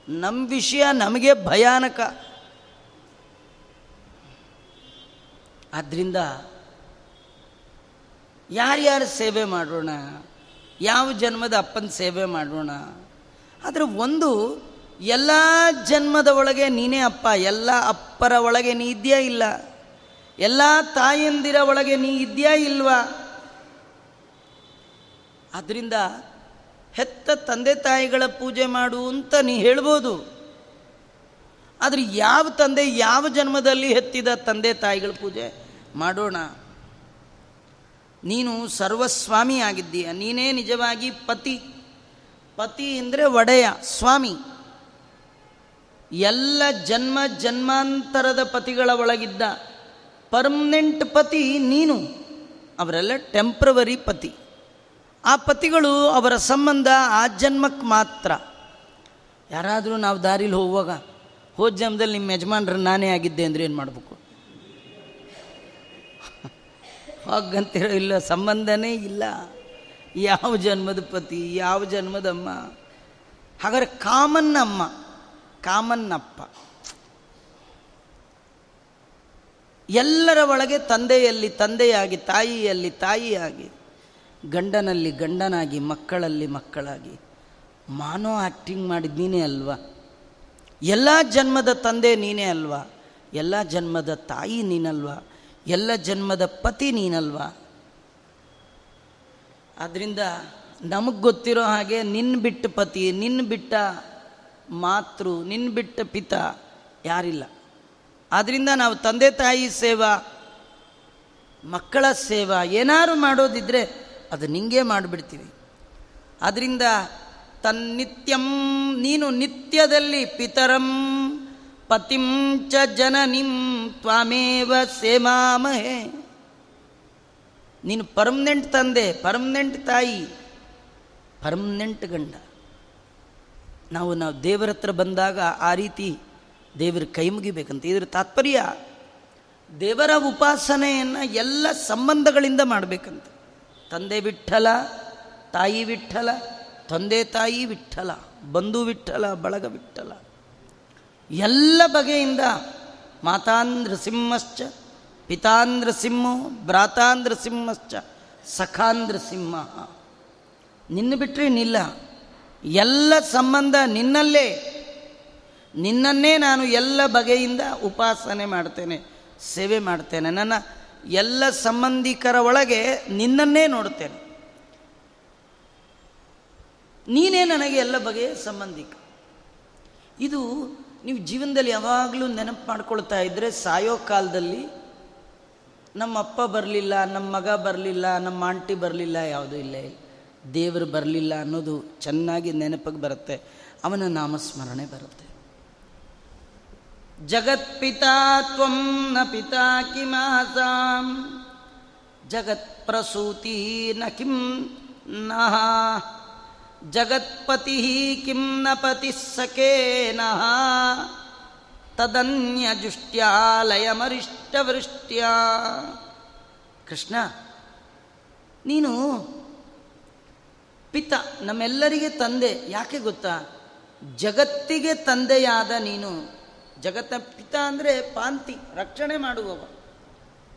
ನಮ್ಮ ವಿಷಯ ನಮಗೆ ಭಯಾನಕ. ಆದ್ದರಿಂದ ಯಾರ್ಯಾರು ಸೇವೆ ಮಾಡೋಣ, ಯಾವ ಜನ್ಮದ ಅಪ್ಪನ ಸೇವೆ ಮಾಡೋಣ, ಆದರೆ ಒಂದು ಎಲ್ಲ ಜನ್ಮದ ಒಳಗೆ ನೀನೇ ಅಪ್ಪ, ಎಲ್ಲ ಅಪ್ಪರ ಒಳಗೆ ನೀ ಇದೆಯಾ ಇಲ್ಲ? ಎಲ್ಲ ತಾಯಂದಿರ ಒಳಗೆ ನೀ ಇದೆಯಾ ಇಲ್ವಾ? ಆದ್ದರಿಂದ ಹೆತ್ತ ತಂದೆ ತಾಯಿಗಳ ಪೂಜೆ ಮಾಡು ಅಂತ ನೀ ಹೇಳ್ಬೋದು. ಆದರೆ ಯಾವ ತಂದೆ ಯಾವ ಜನ್ಮದಲ್ಲಿ ಹೆತ್ತಿದ ತಂದೆ ತಾಯಿಗಳ ಪೂಜೆ? ಮಾಡೋಣ. ನೀನು ಸರ್ವಸ್ವಾಮಿ ಆಗಿದ್ದೀಯ. ನೀನೇ ನಿಜವಾಗಿ ಪತಿ. ಪತಿ ಅಂದರೆ ಒಡೆಯ, ಸ್ವಾಮಿ. ಎಲ್ಲ ಜನ್ಮ ಜನ್ಮಾಂತರದ ಪತಿಗಳ ಒಳಗಿದ್ದ ಪರ್ಮನೆಂಟ್ ಪತಿ ನೀನು, ಅವರೆಲ್ಲ ಟೆಂಪ್ರವರಿ ಪತಿ. ಆ ಪತಿಗಳು ಅವರ ಸಂಬಂಧ ಆ ಜನ್ಮಕ್ಕೆ ಮಾತ್ರ. ಯಾರಾದರೂ ನಾವು ದಾರಿಲಿ ಹೋಗುವಾಗ, ಹೋದ ಜನ್ಮದಲ್ಲಿ ನಿಮ್ಮ ಯಜಮಾನ್ರು ನಾನೇ ಆಗಿದ್ದೆ ಅಂದರೆ ಏನು ಮಾಡಬೇಕು? ಹೋಗಂತಿರೋ ಇಲ್ಲ, ಸಂಬಂಧನೇ ಇಲ್ಲ. ಯಾವ ಜನ್ಮದ ಪತಿ, ಯಾವ ಜನ್ಮದಮ್ಮ? ಹಾಗಾದ್ರೆ ಕಾಮನ್ ಅಮ್ಮ. ಕಾಮನ್ ಅಪ್ಪ ಎಲ್ಲರ ಒಳಗೆ ತಂದೆಯಲ್ಲಿ ತಂದೆಯಾಗಿ, ತಾಯಿಯಲ್ಲಿ ತಾಯಿಯಾಗಿ, ಗಂಡನಲ್ಲಿ ಗಂಡನಾಗಿ, ಮಕ್ಕಳಲ್ಲಿ ಮಕ್ಕಳಾಗಿ. ಮಾನೋ ಆ್ಯಕ್ಟಿಂಗ್ ಮಾಡಿದ ಅಲ್ವಾ? ಎಲ್ಲ ಜನ್ಮದ ತಂದೆ ನೀನೇ ಅಲ್ವಾ? ಎಲ್ಲ ಜನ್ಮದ ತಾಯಿ ನೀನಲ್ವಾ? ಎಲ್ಲ ಜನ್ಮದ ಪತಿ ನೀನಲ್ವಾ? ಆದ್ದರಿಂದ ನಮಗೆ ಗೊತ್ತಿರೋ ಹಾಗೆ ನಿನ್ನ ಬಿಟ್ಟ ಪತಿ ನಿನ್ನ ಬಿಟ್ಟ ಮಾತೃ ನಿನ್ನ ಬಿಟ್ಟ ಪಿತ ಯಾರಿಲ್ಲ. ಆದ್ದರಿಂದ ನಾವು ತಂದೆ ತಾಯಿ ಸೇವಾ, ಮಕ್ಕಳ ಸೇವಾ ಏನಾರು ಮಾಡೋದಿದ್ರೆ ಅದು ನಿಂಗೆ ಮಾಡಿಬಿಡ್ತೀವಿ. ಆದ್ದರಿಂದ ತನ್ನಿತ್ಯಂ ನೀನು ನಿತ್ಯದಲ್ಲಿ ಪಿತರಂ, ಪತಿಂ ಚ ಜನನಿಂ ತ್ವಾಮೇವ ಸೇಮಾಮಹೇ. ನೀನು ಪರ್ಮನೆಂಟ್ ತಂದೆ, ಪರ್ಮನೆಂಟ್ ತಾಯಿ, ಪರ್ಮನೆಂಟ್ ಗಂಡ. ನಾವು ನಾವು ದೇವರ ಹತ್ರ ಬಂದಾಗ ಆ ರೀತಿ ದೇವರ ಕೈ ಮುಗಿಬೇಕಂತ. ಇದರ ತಾತ್ಪರ್ಯ ದೇವರ ಉಪಾಸನೆಯನ್ನು ಎಲ್ಲ ಸಂಬಂಧಗಳಿಂದ ಮಾಡಬೇಕಂತ. ತಂದೆ ವಿಠಲ, ತಾಯಿ ವಿಠಲ, ತಂದೆ ತಾಯಿ ವಿಠಲ, ಬಂಧು ವಿಠಲ, ಬಳಗ ವಿಠಲ. ಎಲ್ಲ ಬಗೆಯಿಂದ ಮಾತಾಂದ್ರ ಸಿಂಹಶ್ಚ ಪಿತಾಂದ್ರ ಸಿಂಹ ಭ್ರಾತಾಂದ್ರ ಸಿಂಹಶ್ಚ ಸಖಾಂದ್ರ ಸಿಂಹ. ನಿನ್ನ ಬಿಟ್ಟರೆ ನಿಲ್ಲ ಎಲ್ಲ ಸಂಬಂಧ ನಿನ್ನಲ್ಲೇ. ನಿನ್ನನ್ನೇ ನಾನು ಎಲ್ಲ ಬಗೆಯಿಂದ ಉಪಾಸನೆ ಮಾಡ್ತೇನೆ, ಸೇವೆ ಮಾಡ್ತೇನೆ. ನನ್ನ ಎಲ್ಲ ಸಂಬಂಧಿಕರ ಒಳಗೆ ನಿನ್ನನ್ನೇ ನೋಡ್ತೇನೆ. ನೀನೇ ನನಗೆ ಎಲ್ಲ ಬಗೆಯ ಸಂಬಂಧಿಕ. ಇದು ನೀವು ಜೀವನದಲ್ಲಿ ಯಾವಾಗಲೂ ನೆನಪು ಮಾಡ್ಕೊಳ್ತಾ ಇದ್ದರೆ ಸಾಯೋ ಕಾಲದಲ್ಲಿ ನಮ್ಮ ಅಪ್ಪ ಬರಲಿಲ್ಲ ನಮ್ಮ ಮಗ ಬರಲಿಲ್ಲ ನಮ್ಮ ಆಂಟಿ ಬರಲಿಲ್ಲ, ಯಾವುದೂ ಇಲ್ಲ. ದೇವರು ಬರಲಿಲ್ಲ ಅನ್ನೋದು ಚೆನ್ನಾಗಿ ನೆನಪಿಗೆ ಬರುತ್ತೆ. ಅವನ ನಾಮಸ್ಮರಣೆ ಬರುತ್ತೆ. ಜಗತ್ಪಿತಾ ತ್ವಂ ನ ಪಿತಾ ಕಿಮಾಸಾಂ ಜಗತ್ಪ್ರಸೂತಿ ನ ಕಿಂ ನ. ಜಗತ್ಪತಿ ಕಿಂ ನ ಪತಿ ಸಖೇನಃ ತದನ್ಯಜುಷ್ಟ್ಯಾಲಯಮರಿಷ್ಟವೃಷ್ಟ್ಯ ಕೃಷ್ಣ, ನೀನು ಪಿತ, ನಮ್ಮೆಲ್ಲರಿಗೆ ತಂದೆ. ಯಾಕೆ ಗೊತ್ತಾ? ಜಗತ್ತಿಗೆ ತಂದೆಯಾದ ನೀನು. ಜಗತ್ತ ಪಿತ ಅಂದರೆ ಪಾಂತಿ, ರಕ್ಷಣೆ ಮಾಡುವವ.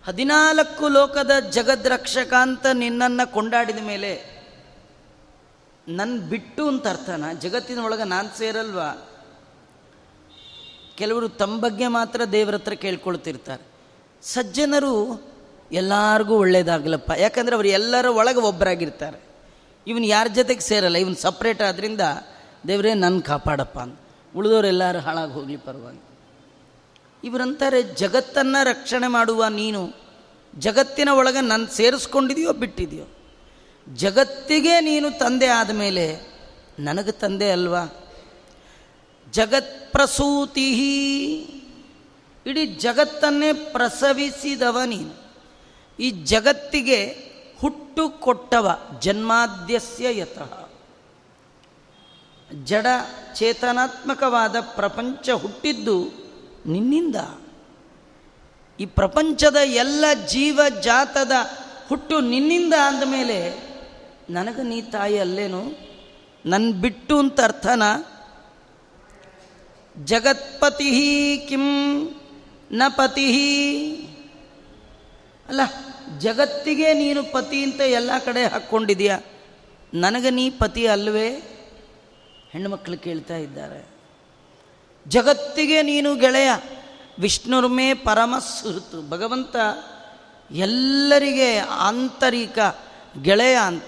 ಹದಿನಾಲ್ಕು ಲೋಕದ ಜಗದ್ರಕ್ಷಕ ಅಂತ ನಿನ್ನನ್ನು ಕೊಂಡಾಡಿದ ಮೇಲೆ ನನ್ನ ಬಿಟ್ಟು ಅಂತ ಅರ್ಥನ? ಜಗತ್ತಿನ ಒಳಗೆ ನಾನು ಸೇರಲ್ವಾ? ಕೆಲವರು ತಮ್ಮ ಬಗ್ಗೆ ಮಾತ್ರ ದೇವರ ಹತ್ರ ಕೇಳ್ಕೊಳ್ತಿರ್ತಾರೆ. ಸಜ್ಜನರು ಎಲ್ಲರಿಗೂ ಒಳ್ಳೆಯದಾಗಲಪ್ಪ ಯಾಕಂದರೆ ಅವರು ಎಲ್ಲರ ಒಳಗೆ ಒಬ್ಬರಾಗಿರ್ತಾರೆ ಇವನು ಯಾರ ಜೊತೆಗೆ ಸೇರಲ್ಲ, ಇವನು ಸಪ್ರೇಟ್ ಆದ್ರಿಂದ ದೇವರೇ ನನ್ನ ಕಾಪಾಡಪ್ಪ ಅಂತ ಉಳಿದವರೆಲ್ಲರೂ ಹಾಳಾಗಿ ಹೋಗಲಿ ಪರವಾಗಿ ಇವರಂತಾರೆ ಜಗತ್ತನ್ನು ರಕ್ಷಣೆ ಮಾಡುವ ನೀನು, ಜಗತ್ತಿನ ಒಳಗೆ ನನ್ನ ಸೇರಿಸ್ಕೊಂಡಿದೆಯೋ ಬಿಟ್ಟಿದೆಯೋ? ಜಗತ್ತಿಗೆ ನೀನು ತಂದೆ ಆದಮೇಲೆ ನನಗೆ ತಂದೆ ಅಲ್ವಾ? ಜಗತ್ಪ್ರಸೂತಿ ಇಡೀ ಜಗತ್ತನ್ನೇ ಪ್ರಸವಿಸಿದವ ನೀನು. ಈ ಜಗತ್ತಿಗೆ ಹುಟ್ಟು ಕೊಟ್ಟವ ಜನ್ಮಾದ್ಯಸ್ಯ ಯತಃ. ಜಡ ಚೇತನಾತ್ಮಕವಾದ ಪ್ರಪಂಚ ಹುಟ್ಟಿದ್ದು ನಿನ್ನಿಂದ. ಈ ಪ್ರಪಂಚದ ಎಲ್ಲ ಜೀವ ಜಾತದ ಹುಟ್ಟು ನಿನ್ನಿಂದ ಅಂದಮೇಲೆ ನನಗೆ ನೀ ತಾಯಿ ಅಲ್ಲೇನು? ನನ್ನ ಬಿಟ್ಟು ಅಂತ ಅರ್ಥನ? ಜಗತ್ಪತಿ ಕಿಂ ನ ಪತಿ ಅಲ್ಲ ಜಗತ್ತಿಗೆ ನೀನು ಪತಿ ಅಂತ ಎಲ್ಲ ಕಡೆ ಹಾಕ್ಕೊಂಡಿದೀಯ? ನನಗೆ ನೀ ಪತಿ ಅಲ್ವೇ? ಹೆಣ್ಣುಮಕ್ಕಳು ಕೇಳ್ತಾ ಇದ್ದಾರೆ. ಜಗತ್ತಿಗೆ ನೀನು ಗೆಳೆಯ. ವಿಷ್ಣುರ್ಮೇ ಪರಮ ಸುಹೃತು ಭಗವಂತ ಎಲ್ಲರಿಗೆ ಆಂತರಿಕ ಗೆಳೆಯ ಅಂತ.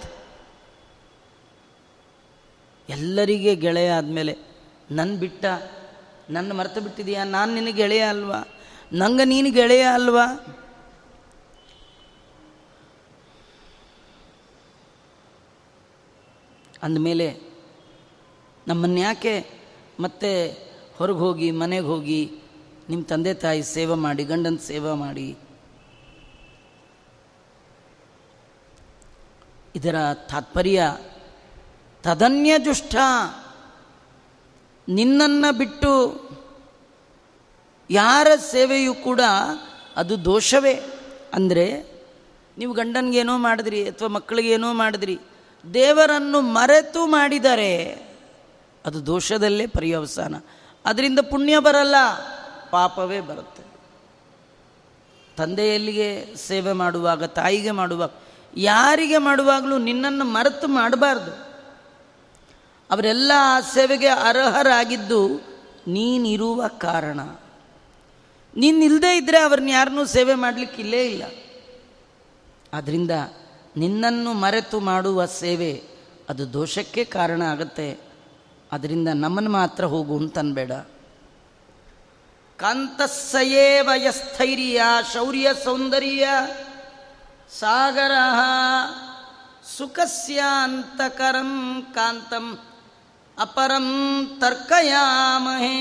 ಎಲ್ಲರಿಗೆ ಗೆಳೆಯ ಆದಮೇಲೆ ನನ್ನ ಬಿಟ್ಟ, ನನ್ನ ಮರೆತು ಬಿಟ್ಟಿದೀಯ? ನಾನು ನಿನಗೆ ಗೆಳೆಯ ಅಲ್ವಾ? ನಂಗೆ ನೀನು ಗೆಳೆಯ ಅಲ್ವಾ? ಅಂದಮೇಲೆ ನಮ್ಮನ್ಯಾಕೆ ಮತ್ತೆ ಹೊರಗೆ ಹೋಗಿ ಮನೆಗೆ ಹೋಗಿ ನಿಮ್ಮ ತಂದೆ ತಾಯಿ ಸೇವೆ ಮಾಡಿ, ಗಂಡನ ಸೇವೆ ಮಾಡಿ? ಇದರ ತಾತ್ಪರ್ಯ ತದನ್ಯ ದುಷ್ಟ ನಿನ್ನನ್ನು ಬಿಟ್ಟು ಯಾರ ಸೇವೆಯೂ ಕೂಡ ಅದು ದೋಷವೇ. ಅಂದರೆ ನೀವು ಗಂಡನಿಗೇನೋ ಮಾಡಿದ್ರಿ ಅಥವಾ ಮಕ್ಕಳಿಗೇನೋ ಮಾಡಿದ್ರಿ ದೇವರನ್ನು ಮರೆತು ಮಾಡಿದರೆ ಅದು ದೋಷದಲ್ಲೇ ಪರ್ಯವಸಾನ. ಅದರಿಂದ ಪುಣ್ಯ ಬರಲ್ಲ, ಪಾಪವೇ ಬರುತ್ತೆ. ತಂದೆಯಲ್ಲಿಗೆ ಸೇವೆ ಮಾಡುವಾಗ, ತಾಯಿಗೆ ಮಾಡುವಾಗ, ಯಾರಿಗೆ ಮಾಡುವಾಗಲೂ ನಿನ್ನನ್ನು ಮರೆತು ಮಾಡಬಾರ್ದು. ಅವರೆಲ್ಲ ಆ ಸೇವೆಗೆ ಅರ್ಹರಾಗಿದ್ದು ನೀನಿರುವ ಕಾರಣ. ನೀನಿಲ್ಲದೆ ಇದ್ದರೆ ಅವ್ರನ್ನ ಯಾರನ್ನೂ ಸೇವೆ ಮಾಡಲಿಕ್ಕೆ ಇಲ್ಲೇ ಇಲ್ಲ. ಆದ್ದರಿಂದ ನಿನ್ನನ್ನು ಮರೆತು ಮಾಡುವ ಸೇವೆ ಅದು ದೋಷಕ್ಕೆ ಕಾರಣ ಆಗುತ್ತೆ. ಅದರಿಂದ ನಮ್ಮನ್ನು ಮಾತ್ರ ಹೋಗು ಅಂತನ್ಬೇಡ. ಕಾಂತಸ್ಸಯೇ ವಯಸ್ಥೈರ್ಯ ಶೌರ್ಯ ಸೌಂದರ್ಯ ಸಾಗರ ಸುಖಸ್ಯ ಅಂತಕರಂ ಕಾಂತಂ ಅಪರಂ ತರ್ಕಯಾಮಹೇ.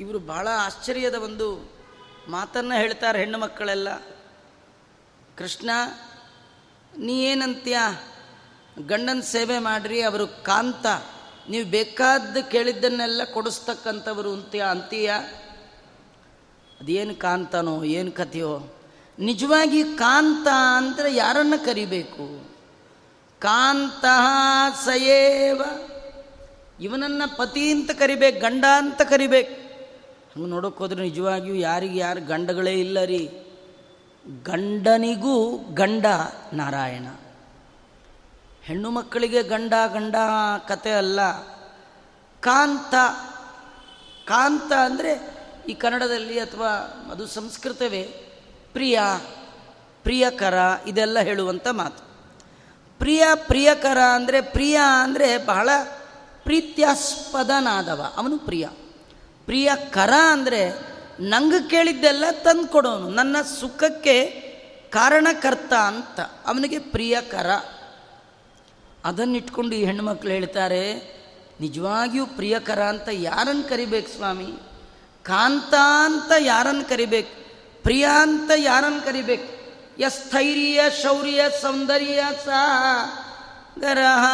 ಇವರು ಬಹಳ ಆಶ್ಚರ್ಯದ ಒಂದು ಮಾತನ್ನು ಹೇಳ್ತಾರೆ ಹೆಣ್ಣು ಮಕ್ಕಳೆಲ್ಲ. ಕೃಷ್ಣ, ನೀ ಏನಂತೀಯ? ಗಂಡನ ಸೇವೆ ಮಾಡ್ರಿ, ಅವರು ಕಾಂತ. ನೀವು ಬೇಕಾದ್ದು ಕೇಳಿದ್ದನ್ನೆಲ್ಲ ಕೊಡಿಸ್ತಕ್ಕಂಥವ್ರು ಅಂತೀಯ ಅಂತೀಯ? ಅದೇನು ಕಾಂತನೋ, ಏನು ಕಥೆಯೋ? ನಿಜವಾಗಿ ಕಾಂತ ಅಂದರೆ ಯಾರನ್ನು ಕರಿಬೇಕು? ಕಾಂತ ಸಯೇವ. ಇವನನ್ನು ಪತಿ ಅಂತ ಕರಿಬೇಕು, ಗಂಡ ಅಂತ ಕರಿಬೇಕು. ಹಂಗೆ ನೋಡೋಕೆ ಹೋದ್ರೆ ನಿಜವಾಗಿಯೂ ಯಾರಿಗೆ ಯಾರು ಗಂಡಗಳೇ ಇಲ್ಲ ರೀ. ಗಂಡನಿಗೂ ಗಂಡ ನಾರಾಯಣ. ಹೆಣ್ಣು ಮಕ್ಕಳಿಗೆ ಗಂಡ ಗಂಡ ಕತೆ ಅಲ್ಲ. ಕಾಂತ ಕಾಂತ ಅಂದರೆ ಈ ಕನ್ನಡದಲ್ಲಿ ಅಥವಾ ಅದು ಸಂಸ್ಕೃತವೇ, ಪ್ರಿಯ, ಪ್ರಿಯಕರ ಇದೆಲ್ಲ ಹೇಳುವಂಥ ಮಾತು. ಪ್ರಿಯ, ಪ್ರಿಯಕರ ಅಂದರೆ ಪ್ರಿಯ ಅಂದರೆ ಬಹಳ ಪ್ರೀತ್ಯಾಸ್ಪದನಾದವ. ಅವನು ಪ್ರಿಯ. ಪ್ರಿಯಕರ ಅಂದರೆ ನಂಗೆ ಕೇಳಿದ್ದೆಲ್ಲ ತಂದು ಕೊಡೋನು ನನ್ನ ಸುಖಕ್ಕೆ ಕಾರಣಕರ್ತ ಅಂತ. ಅವನಿಗೆ ಪ್ರಿಯಕರ. ಅದನ್ನಿಟ್ಕೊಂಡು ಈ ಹೆಣ್ಣುಮಕ್ಳು ಹೇಳ್ತಾರೆ, ನಿಜವಾಗಿಯೂ ಪ್ರಿಯಕರ ಅಂತ ಯಾರನ್ನು ಕರಿಬೇಕು ಸ್ವಾಮಿ? ಕಾಂತ ಅಂತ ಯಾರನ್ನು ಕರಿಬೇಕು? ಪ್ರಿಯ ಅಂತ ಯಾರನ್ನು ಕರಿಬೇಕು? ಸ್ಥೈರ್ಯ ಶೌರ್ಯ, ಸೌಂದರ್ಯ ಸಾಗರಹ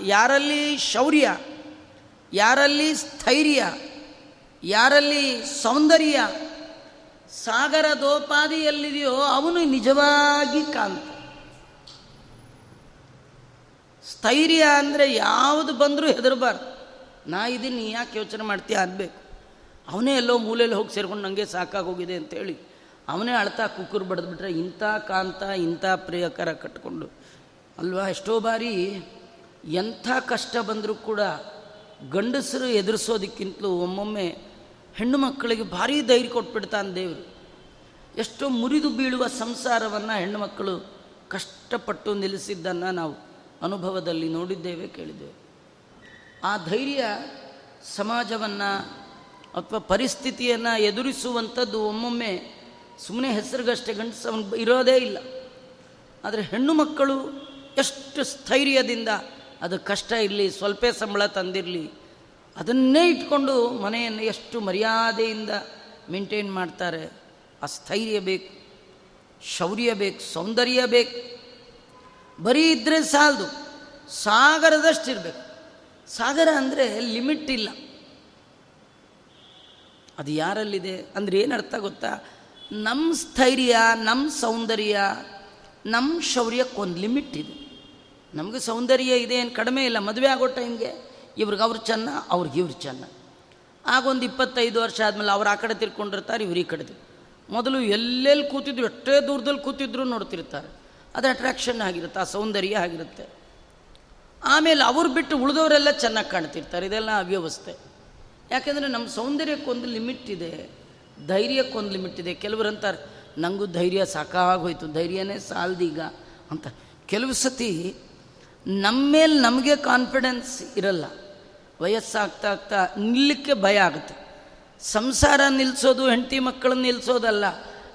ಯಾರಲ್ಲಿ ಶೌರ್ಯ, ಯಾರಲ್ಲಿ ಸ್ಥೈರ್ಯ? ಯಾರಲ್ಲಿ ಸೌಂದರ್ಯ ಸಾಗರ ದೋಪಾದಿಯಲ್ಲಿದೆಯೋ ಅವನು ನಿಜವಾಗಿ ಕಾಂತ. ಸ್ಥೈರ್ಯ ಅಂದರೆ ಯಾವುದು ಬಂದರೂ ಹೆದರಬಾರ್ದು. ನಾ ಇದೀನಿ ಯಾಕೆ ಯೋಚನೆ ಮಾಡ್ತೀಯ ಅನ್ಬೇಕು. ಅವನೇ ಎಲ್ಲೋ ಮೂಲೆಯಲ್ಲಿ ಹೋಗಿ ಸೇರ್ಕೊಂಡು ನನಗೆ ಸಾಕಾಗೋಗಿದೆ ಅಂತೇಳಿ ಅವನೇ ಅಳ್ತಾ ಕುಕ್ಕುರು ಬಡಿದ್ಬಿಟ್ರೆ ಇಂಥ ಕಾಂತ, ಇಂಥ ಪ್ರಿಯಕರ ಕಟ್ಕೊಂಡು. ಅಲ್ವಾ? ಎಷ್ಟೋ ಬಾರಿ ಎಂಥ ಕಷ್ಟ ಬಂದರೂ ಕೂಡ ಗಂಡಸರು ಎದುರಿಸೋದಕ್ಕಿಂತಲೂ ಒಮ್ಮೊಮ್ಮೆ ಹೆಣ್ಣು ಮಕ್ಕಳಿಗೆ ಭಾರಿ ಧೈರ್ಯ ಕೊಟ್ಬಿಡ್ತಾನೆ ದೇವರು. ಎಷ್ಟೋ ಮುರಿದು ಬೀಳುವ ಸಂಸಾರವನ್ನು ಹೆಣ್ಣು ಮಕ್ಕಳು ಕಷ್ಟಪಟ್ಟು ನಿಲ್ಲಿಸಿದ್ದನ್ನು ನಾವು ಅನುಭವದಲ್ಲಿ ನೋಡಿದ್ದೇವೆ, ಕೇಳಿದ್ದೇವೆ. ಆ ಧೈರ್ಯ ಸಮಾಜವನ್ನು ಅಥವಾ ಪರಿಸ್ಥಿತಿಯನ್ನು ಎದುರಿಸುವಂಥದ್ದು ಒಮ್ಮೊಮ್ಮೆ ಸುಮ್ಮನೆ ಹೆಸರಿಗಷ್ಟೇ ಗಂಡಸ ಇರೋದೇ ಇಲ್ಲ. ಆದರೆ ಹೆಣ್ಣು ಮಕ್ಕಳು ಎಷ್ಟು ಸ್ಥೈರ್ಯದಿಂದ ಅದು ಕಷ್ಟ ಇರಲಿ, ಸ್ವಲ್ಪ ಸಂಬಳ ತಂದಿರಲಿ ಅದನ್ನೇ ಇಟ್ಕೊಂಡು ಮನೆಯನ್ನು ಎಷ್ಟು ಮರ್ಯಾದೆಯಿಂದ ಮೇಂಟೈನ್ ಮಾಡ್ತಾರೆ. ಆ ಸ್ಥೈರ್ಯ ಬೇಕು, ಶೌರ್ಯ ಬೇಕು, ಸೌಂದರ್ಯ ಬೇಕು. ಬರೀ ಇದ್ದರೆ ಸಾಲದು, ಸಾಗರದಷ್ಟಿರಬೇಕು. ಸಾಗರ ಅಂದರೆ ಲಿಮಿಟ್ ಇಲ್ಲ. ಅದು ಯಾರಲ್ಲಿದೆ ಅಂದರೆ ಏನು ಅರ್ಥ ಗೊತ್ತಾ? ನಮ್ಮ ಸ್ಥೈರ್ಯ ನಮ್ಮ ಸೌಂದರ್ಯ ನಮ್ಮ ಶೌರ್ಯಕ್ಕೊಂದು ಲಿಮಿಟ್ ಇದೆ. ನಮಗೆ ಸೌಂದರ್ಯ ಇದೆ ಏನು ಕಡಿಮೆ ಇಲ್ಲ, ಮದುವೆ ಆಗೋ ಟೈಮ್ಗೆ. ಇವ್ರಿಗೆ ಅವ್ರು ಚೆನ್ನ, ಅವ್ರಿಗೆ ಇವ್ರು ಚೆನ್ನ. ಆಗೊಂದು ಇಪ್ಪತ್ತೈದು ವರ್ಷ ಆದಮೇಲೆ ಅವ್ರು ಆ ಕಡೆ ತಿರ್ಕೊಂಡಿರ್ತಾರೆ, ಇವ್ರು ಈ ಕಡೆ ಮೊದಲು ಎಲ್ಲೆಲ್ಲಿ ಕೂತಿದ್ರು, ಎಷ್ಟೇ ದೂರದಲ್ಲಿ ಕೂತಿದ್ರು ನೋಡ್ತಿರ್ತಾರೆ. ಅದು ಅಟ್ರಾಕ್ಷನ್ ಆಗಿರುತ್ತೆ, ಆ ಸೌಂದರ್ಯ ಆಗಿರುತ್ತೆ. ಆಮೇಲೆ ಅವ್ರು ಬಿಟ್ಟು ಉಳಿದವರೆಲ್ಲ ಚೆನ್ನಾಗಿ ಕಾಣ್ತಿರ್ತಾರೆ, ಇದೆಲ್ಲ ಅವ್ಯವಸ್ಥೆ. ಯಾಕೆಂದರೆ ನಮ್ಮ ಸೌಂದರ್ಯಕ್ಕೊಂದು ಲಿಮಿಟ್ ಇದೆ ಧೈರ್ಯಕ್ಕೊಂದು ಲಿಮಿಟ್ ಇದೆ. ಕೆಲವರು ಅಂತಾರೆ ನನಗೂ ಧೈರ್ಯ ಸಾಕಾಗೋಯ್ತು, ಧೈರ್ಯನೇ ಸಾಲದೀಗ ಅಂತ. ಕೆಲವು ಸತಿ ನಮ್ಮ ಮೇಲೆ ನಮಗೆ ಕಾನ್ಫಿಡೆನ್ಸ್ ಇರಲ್ಲ. ವಯಸ್ಸಾಗ್ತಾ ಆಗ್ತಾ ನಿಲ್ಲಕ್ಕೆ ಭಯ ಆಗುತ್ತೆ. ಸಂಸಾರ ನಿಲ್ಲಿಸೋದು ಹೆಂಡತಿ ಮಕ್ಕಳನ್ನ ನಿಲ್ಲಿಸೋದಲ್ಲ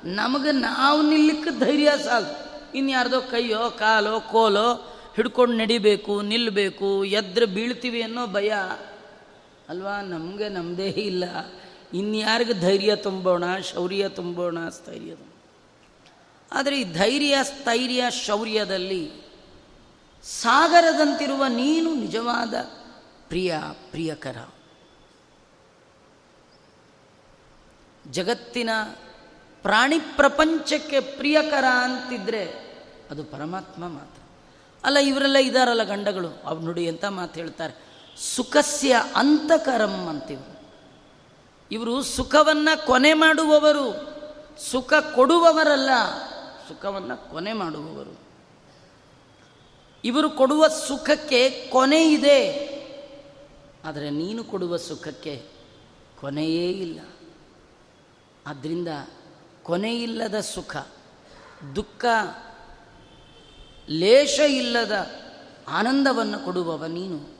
ನಮಗೆ ನಾವು ನಿಲ್ಲಕ್ಕೆ ಧೈರ್ಯ ಸಾಲದು ಇನ್ಯಾರ್ದೋ ಕೈಯೋ, ಕಾಲೋ, ಕೋಲೋ ಹಿಡ್ಕೊಂಡು ನಡಿಬೇಕು ನಿಲ್ಲಬೇಕು ಎದ್ರೆ ಬೀಳ್ತೀವಿ ಅನ್ನೋ ಭಯ. ಅಲ್ವಾ? ನಮಗೆ ನಮ್ಮದೇ ಇಲ್ಲ. ಇನ್ಯಾರಿಗೆ ಧೈರ್ಯ ತುಂಬೋಣ, ಶೌರ್ಯ ತುಂಬೋಣ, ಸ್ಥೈರ್ಯ ಆದರೆ ಈ ಧೈರ್ಯ, ಸ್ಥೈರ್ಯ, ಶೌರ್ಯದಲ್ಲಿ ಸಾಗರದಂತಿರುವ ನೀನು ನಿಜವಾದ ಪ್ರಿಯ, ಪ್ರಿಯಕರ. ಜಗತ್ತಿನ ಪ್ರಾಣಿ ಪ್ರಪಂಚಕ್ಕೆ ಪ್ರಿಯಕರ ಅಂತಿದ್ರೆ ಅದು ಪರಮಾತ್ಮ ಮಾತ್ರ. ಅಲ್ಲ, ಇವರೆಲ್ಲ ಇದಾರಲ್ಲ ಗಂಡಗಳು. ಅವ್ರು ನುಡಿ ಅಂತ ಮಾತು ಹೇಳ್ತಾರೆ. ಸುಖಸ್ಯ ಅಂತಕರಂ ಅಂತಿವರು ಇವರು ಸುಖವನ್ನು ಕೊನೆ ಮಾಡುವವರು, ಸುಖ ಕೊಡುವವರಲ್ಲ, ಸುಖವನ್ನು ಕೊನೆ ಮಾಡುವವರು. ಇವರು ಕೊಡುವ ಸುಖಕ್ಕೆ ಕೊನೆ ಇದೆ. ಆದರೆ ನೀನು ಕೊಡುವ ಸುಖಕ್ಕೆ ಕೊನೆಯೇ ಇಲ್ಲ. ಆದ್ದರಿಂದ ಕೊನೆಯಿಲ್ಲದ ಸುಖ, ದುಃಖ, ಲೇಷ ಇಲ್ಲದ ಆನಂದವನ್ನು ಕೊಡುವವ ನೀನು.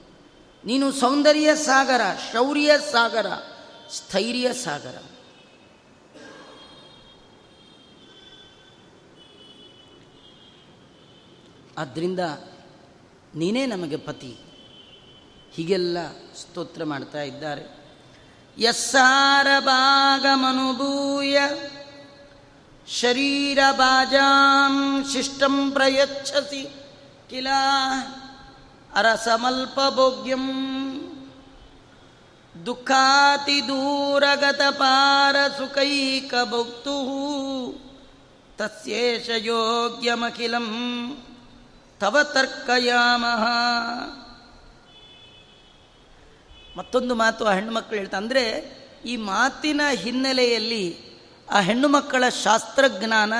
ನೀನು ಸೌಂದರ್ಯ ಸಾಗರ, ಶೌರ್ಯ ಸಾಗರ, ಸ್ಥೈರ್ಯ ಸಾಗರ. ಆದ್ದರಿಂದ ನೀನೇ ನಮಗೆ ಪತಿ. ಹೀಗೆಲ್ಲ ಸ್ತೋತ್ರ ಮಾಡ್ತಾ ಇದ್ದಾರೆ. ಯಸ್ಸಾರ ಭಾಗಮನುಭೂಯ ಶರೀರ ಬಾಜಾಂ ಶಿಷ್ಟಂ ಪ್ರಯಚ್ಛಸಿ ಕಿಲ ಅರಸಮಲ್ಪಭೋಗ್ಯಂ ದುಃಖಾತಿ ದೂರಗತ ಪಾರ ಸುಖೈಕ ಭೋಕ್ತು ತಸ್ಯೇಷ ಯೋಗ್ಯಮಖಿಲಂ ತವ ತರ್ಕಯಾಮಹ ಮತ್ತೊಂದು ಮಾತು ಆ ಹೆಣ್ಣುಮಕ್ಕಳು ಹೇಳ್ತಾ ಅಂದರೆ ಈ ಮಾತಿನ ಹಿನ್ನೆಲೆಯಲ್ಲಿ ಆ ಹೆಣ್ಣು ಮಕ್ಕಳ ಶಾಸ್ತ್ರಜ್ಞಾನ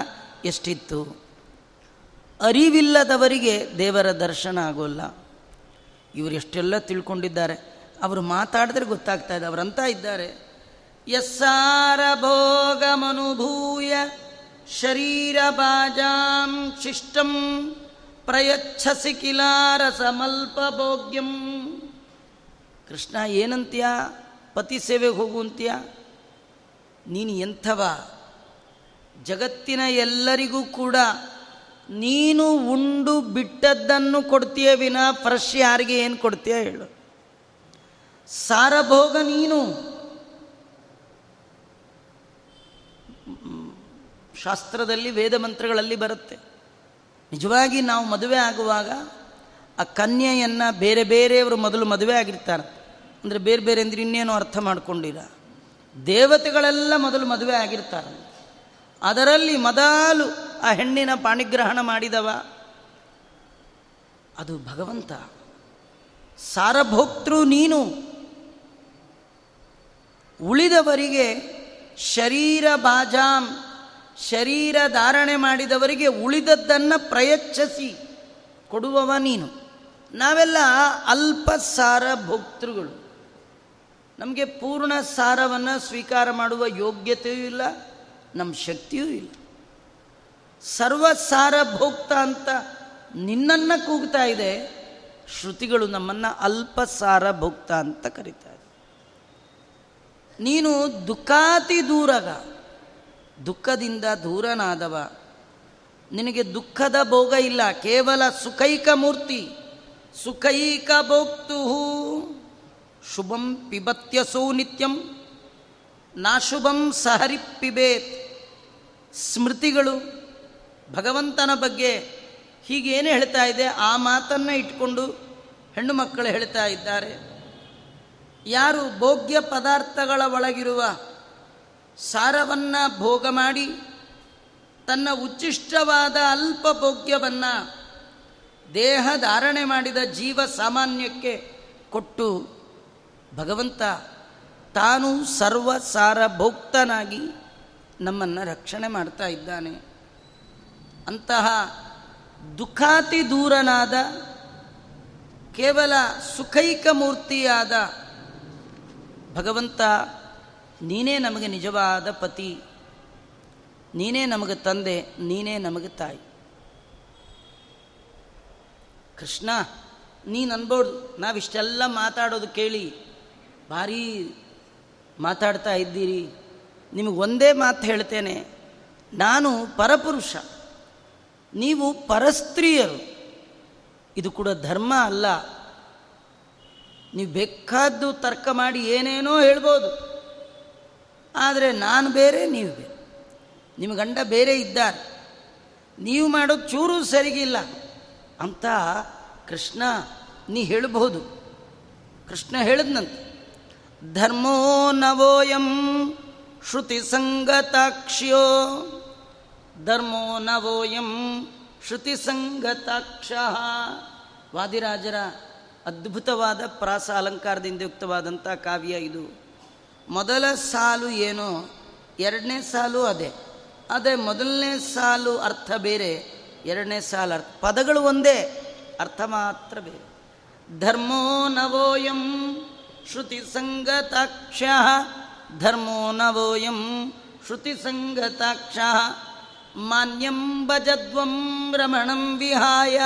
ಎಷ್ಟಿತ್ತು? ಅರಿವಿಲ್ಲದವರಿಗೆ ದೇವರ ದರ್ಶನ ಆಗೋಲ್ಲ. ಇವರು ಎಷ್ಟೆಲ್ಲ ತಿಳ್ಕೊಂಡಿದ್ದಾರೆ. ಅವರು ಮಾತಾಡಿದ್ರೆ ಗೊತ್ತಾಗ್ತಾ ಇದೆ. ಅವರಂತ ಇದ್ದಾರೆ. ಯಸ್ಸಾರ ಭೋಗಮನುಭೂಯ ಶರೀರ ಬಾಜಾಂ ಶಿಷ್ಟಂ ಪ್ರಯಚ್ಛಸಿ ಕಿಲಾರಸಮಲ್ಪ ಭೋಗ್ಯಂ. ಕೃಷ್ಣ, ಏನಂತೀಯ? ಪತಿ ಸೇವೆಗೆ ಹೋಗುವಂತೀಯ? ನೀನು ಎಂಥವ? ಜಗತ್ತಿನ ಎಲ್ಲರಿಗೂ ಕೂಡ ನೀನು ಉಂಡು ಬಿಟ್ಟದ್ದನ್ನು ಕೊಡ್ತೀಯ ವಿನ ಫ್ರೆಶ್ ಯಾರಿಗೆ ಏನು ಕೊಡ್ತೀಯ ಹೇಳು. ಸಾರಭೋಗ ನೀನು. ಶಾಸ್ತ್ರದಲ್ಲಿ ವೇದ ಮಂತ್ರಗಳಲ್ಲಿ ಬರುತ್ತೆ. ನಿಜವಾಗಿ ನಾವು ಮದುವೆ ಆಗುವಾಗ ಆ ಕನ್ಯೆಯನ್ನು ಬೇರೆ ಬೇರೆಯವರು ಮೊದಲು ಮದುವೆ ಆಗಿರ್ತಾರೆ. ಅಂದರೆ ಬೇರೆ ಬೇರೆ ಅಂದರೆ ಇನ್ನೇನು ಅರ್ಥ ಮಾಡಿಕೊಂಡಿರ. ದೇವತೆಗಳೆಲ್ಲ ಮೊದಲು ಮದುವೆ ಆಗಿರ್ತಾರೆ. ಅದರಲ್ಲಿ ಮೊದಲು ಆ ಹೆಣ್ಣಿನ ಪಾಣಿಗ್ರಹಣ ಮಾಡಿದವ. ಅದು ಭಗವಂತ. ಸಾರಭೋಕ್ತೃ ನೀನು. ಉಳಿದವರಿಗೆ ಶರೀರ ಬಾಜಾಂ, ಶರೀರ ಧಾರಣೆ ಮಾಡಿದವರಿಗೆ ಉಳಿದದ್ದನ್ನು ಪ್ರಯಚ್ಛಿಸಿ ಕೊಡುವವ ನೀನು. ನಾವೆಲ್ಲ ಅಲ್ಪ ಸಾರ ಭೋಕ್ತೃಗಳು ನಮಗೆ ಪೂರ್ಣ ಸಾರವನ್ನು ಸ್ವೀಕಾರ ಮಾಡುವ ಯೋಗ್ಯತೆಯೂ ಇಲ್ಲ ನಮ್ಮ ಶಕ್ತಿಯೂ ಇಲ್ಲ. ಸರ್ವಸಾರ ಭೋಕ್ತ ಅಂತ ನಿನ್ನನ್ನು ಕೂಗ್ತಾ ಇದೆ, ಶ್ರುತಿಗಳು ನಮ್ಮನ್ನು ಅಲ್ಪ ಸಾರ ಭೋಕ್ತ ಅಂತ ಕರೀತಾರೆ ನೀನು ದುಃಖಾತಿ ದೂರಗ, ದುಃಖದಿಂದ ದೂರನಾದವ. ನಿನಗೆ ದುಃಖದ ಭೋಗ ಇಲ್ಲ, ಕೇವಲ ಸುಖೈಕ ಮೂರ್ತಿ, ಸುಖೈಕ ಭೋಕ್ತು ಶುಭಂ ಪಿಬತ್ಯಸೌ ನಿತ್ಯಂ ನಾಶುಭಂ ಸಹರಿ ಪಿಬೇತ್ ಸ್ಮೃತಿಗಳು ಭಗವಂತನ ಬಗ್ಗೆ ಹೀಗೇನು ಹೇಳ್ತಾ ಇದೆ, ಆ ಮಾತನ್ನು ಇಟ್ಕೊಂಡು ಹೆಣ್ಣು ಮಕ್ಕಳು ಹೇಳ್ತಾ ಇದ್ದಾರೆ. ಯಾರು ಭೋಗ್ಯ ಪದಾರ್ಥಗಳ ಒಳಗಿರುವ ಸಾರವನ್ನು ಭೋಗ ಮಾಡಿ, ತನ್ನ ಉಚ್ಚಿಷ್ಟವಾದ ಅಲ್ಪ ಭೋಗ್ಯವನ್ನು ದೇಹ ಧಾರಣೆ ಮಾಡಿದ ಜೀವ ಸಾಮಾನ್ಯಕ್ಕೆ ಕೊಟ್ಟು ಭಗವಂತ ತಾನು ಸರ್ವ ಸಾರಭೋಕ್ತನಾಗಿ ನಮ್ಮನ್ನು ರಕ್ಷಣೆ ಮಾಡ್ತಾ ಇದ್ದಾನೆ. ಅಂತಹ ದುಃಖಾತಿ ದೂರನಾದ, ಕೇವಲ ಸುಖೈಕ ಮೂರ್ತಿಯಾದ ಭಗವಂತ ನೀನೇ ನಮಗೆ ನಿಜವಾದ ಪತಿ, ನೀನೇ ನಮಗೆ ತಂದೆ, ನೀನೇ ನಮಗೆ ತಾಯಿ. ಕೃಷ್ಣ, ನೀನು ಅನ್ಬೋದು, ನಾವಿಷ್ಟೆಲ್ಲ ಮಾತಾಡೋದು ಕೇಳಿ ಭಾರೀ ಮಾತಾಡ್ತಾ ಇದ್ದೀರಿ. ನಿಮಗೆ ಒಂದೇ ಮಾತು ಹೇಳ್ತೇನೆ. ನಾನು ಪರಪುರುಷ. ನೀವು ಪರಸ್ತ್ರೀಯರು. ಇದು ಕೂಡ ಧರ್ಮ ಅಲ್ಲ. ನೀವು ಬೇಕಾದ್ದು ತರ್ಕ ಮಾಡಿ ಏನೇನೋ ಹೇಳ್ಬೋದು. ಆದರೆ ನಾನು ಬೇರೆ, ನೀವು ಬೇರೆ. ನಿಮ್ಮ ಗಂಡ ಬೇರೆ ಇದ್ದಾರೆ. ನೀವು ಮಾಡೋದು ಚೂರು ಸರಿಗಿಲ್ಲ. ಅಂತ ಕೃಷ್ಣ ನೀ ಹೇಳಬಹುದು ಕೃಷ್ಣ ಹೇಳಿದ್ನಂತೆ. ಧರ್ಮೋ ನವೋಯಂ ಶ್ರುತಿಸಂಗತಾಕ್ಷ್ಯೋ ಧರ್ಮೋ ನವೋಯಂ ಶ್ರುತಿಸಂಗತಾಕ್ಷ ವಾದಿರಾಜರ ಅದ್ಭುತವಾದ ಪ್ರಾಸ ಅಲಂಕಾರದಿಂದ ಯುಕ್ತವಾದಂಥ ಕಾವ್ಯ ಇದು. ಮೊದಲ ಸಾಲು ಏನೋ, ಎರಡನೇ ಸಾಲು ಅದೇ. ಅದೇ ಮೊದಲನೇ ಸಾಲು ಅರ್ಥ ಬೇರೆ, ಎರಡನೇ ಸಾಲು ಅರ್ಥ. ಪದಗಳು ಒಂದೇ, ಅರ್ಥ ಮಾತ್ರ ಬೇರೆ. ಧರ್ಮೋ ನವೋಯಂ ಶ್ರುತಿಸಂಗತಾಕ್ಷ ಧರ್ಮೋ ನವೋಯಂ ಶ್ರುತಿಸಂಗತಾಕ್ಷ ಮಾನ್ಯಂ ಭಜದ್ವಂ ರಮಣಂ ವಿಹಾಯ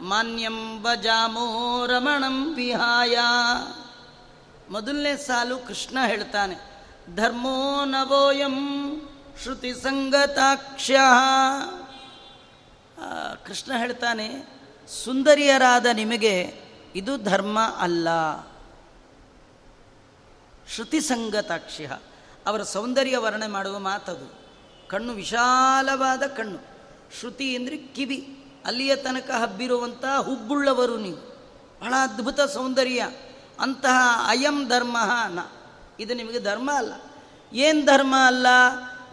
ಮಾನ್ಯಂ ಭಜಾಮೋ ರಮಣಂ ವಿಹಾಯ. ಮೊದಲನೇ ಸಾಲು ಕೃಷ್ಣ ಹೇಳ್ತಾನೆ, ಧರ್ಮೋ ನವೋಯಂ ಶ್ರುತಿ ಸಂಗತಾಕ್ಷ ಕೃಷ್ಣ ಹೇಳ್ತಾನೆ, ಸುಂದರಿಯರಾದ ನಿಮಗೆ ಇದು ಧರ್ಮ ಅಲ್ಲ. ಶ್ರುತಿ ಸಂಗತಾಕ್ಷ್ಯ ಅವರ ಸೌಂದರ್ಯ ವರ್ಣನೆ ಮಾಡುವ ಮಾತದು. ಕಣ್ಣು ವಿಶಾಲವಾದ ಕಣ್ಣು. ಶ್ರುತಿ ಅಂದರೆ ಕಿವಿ. ಅಲ್ಲಿಯ ತನಕ ಹಬ್ಬಿರುವಂಥ ಹುಬ್ಬುಳ್ಳವರು ನೀವು. ಬಹಳ ಅದ್ಭುತ ಸೌಂದರ್ಯ. ಅಂತಹ ಅಯಂ ಧರ್ಮ ನ. ಇದು ನಿಮಗೆ ಧರ್ಮ ಅಲ್ಲ. ಏನು ಧರ್ಮ ಅಲ್ಲ?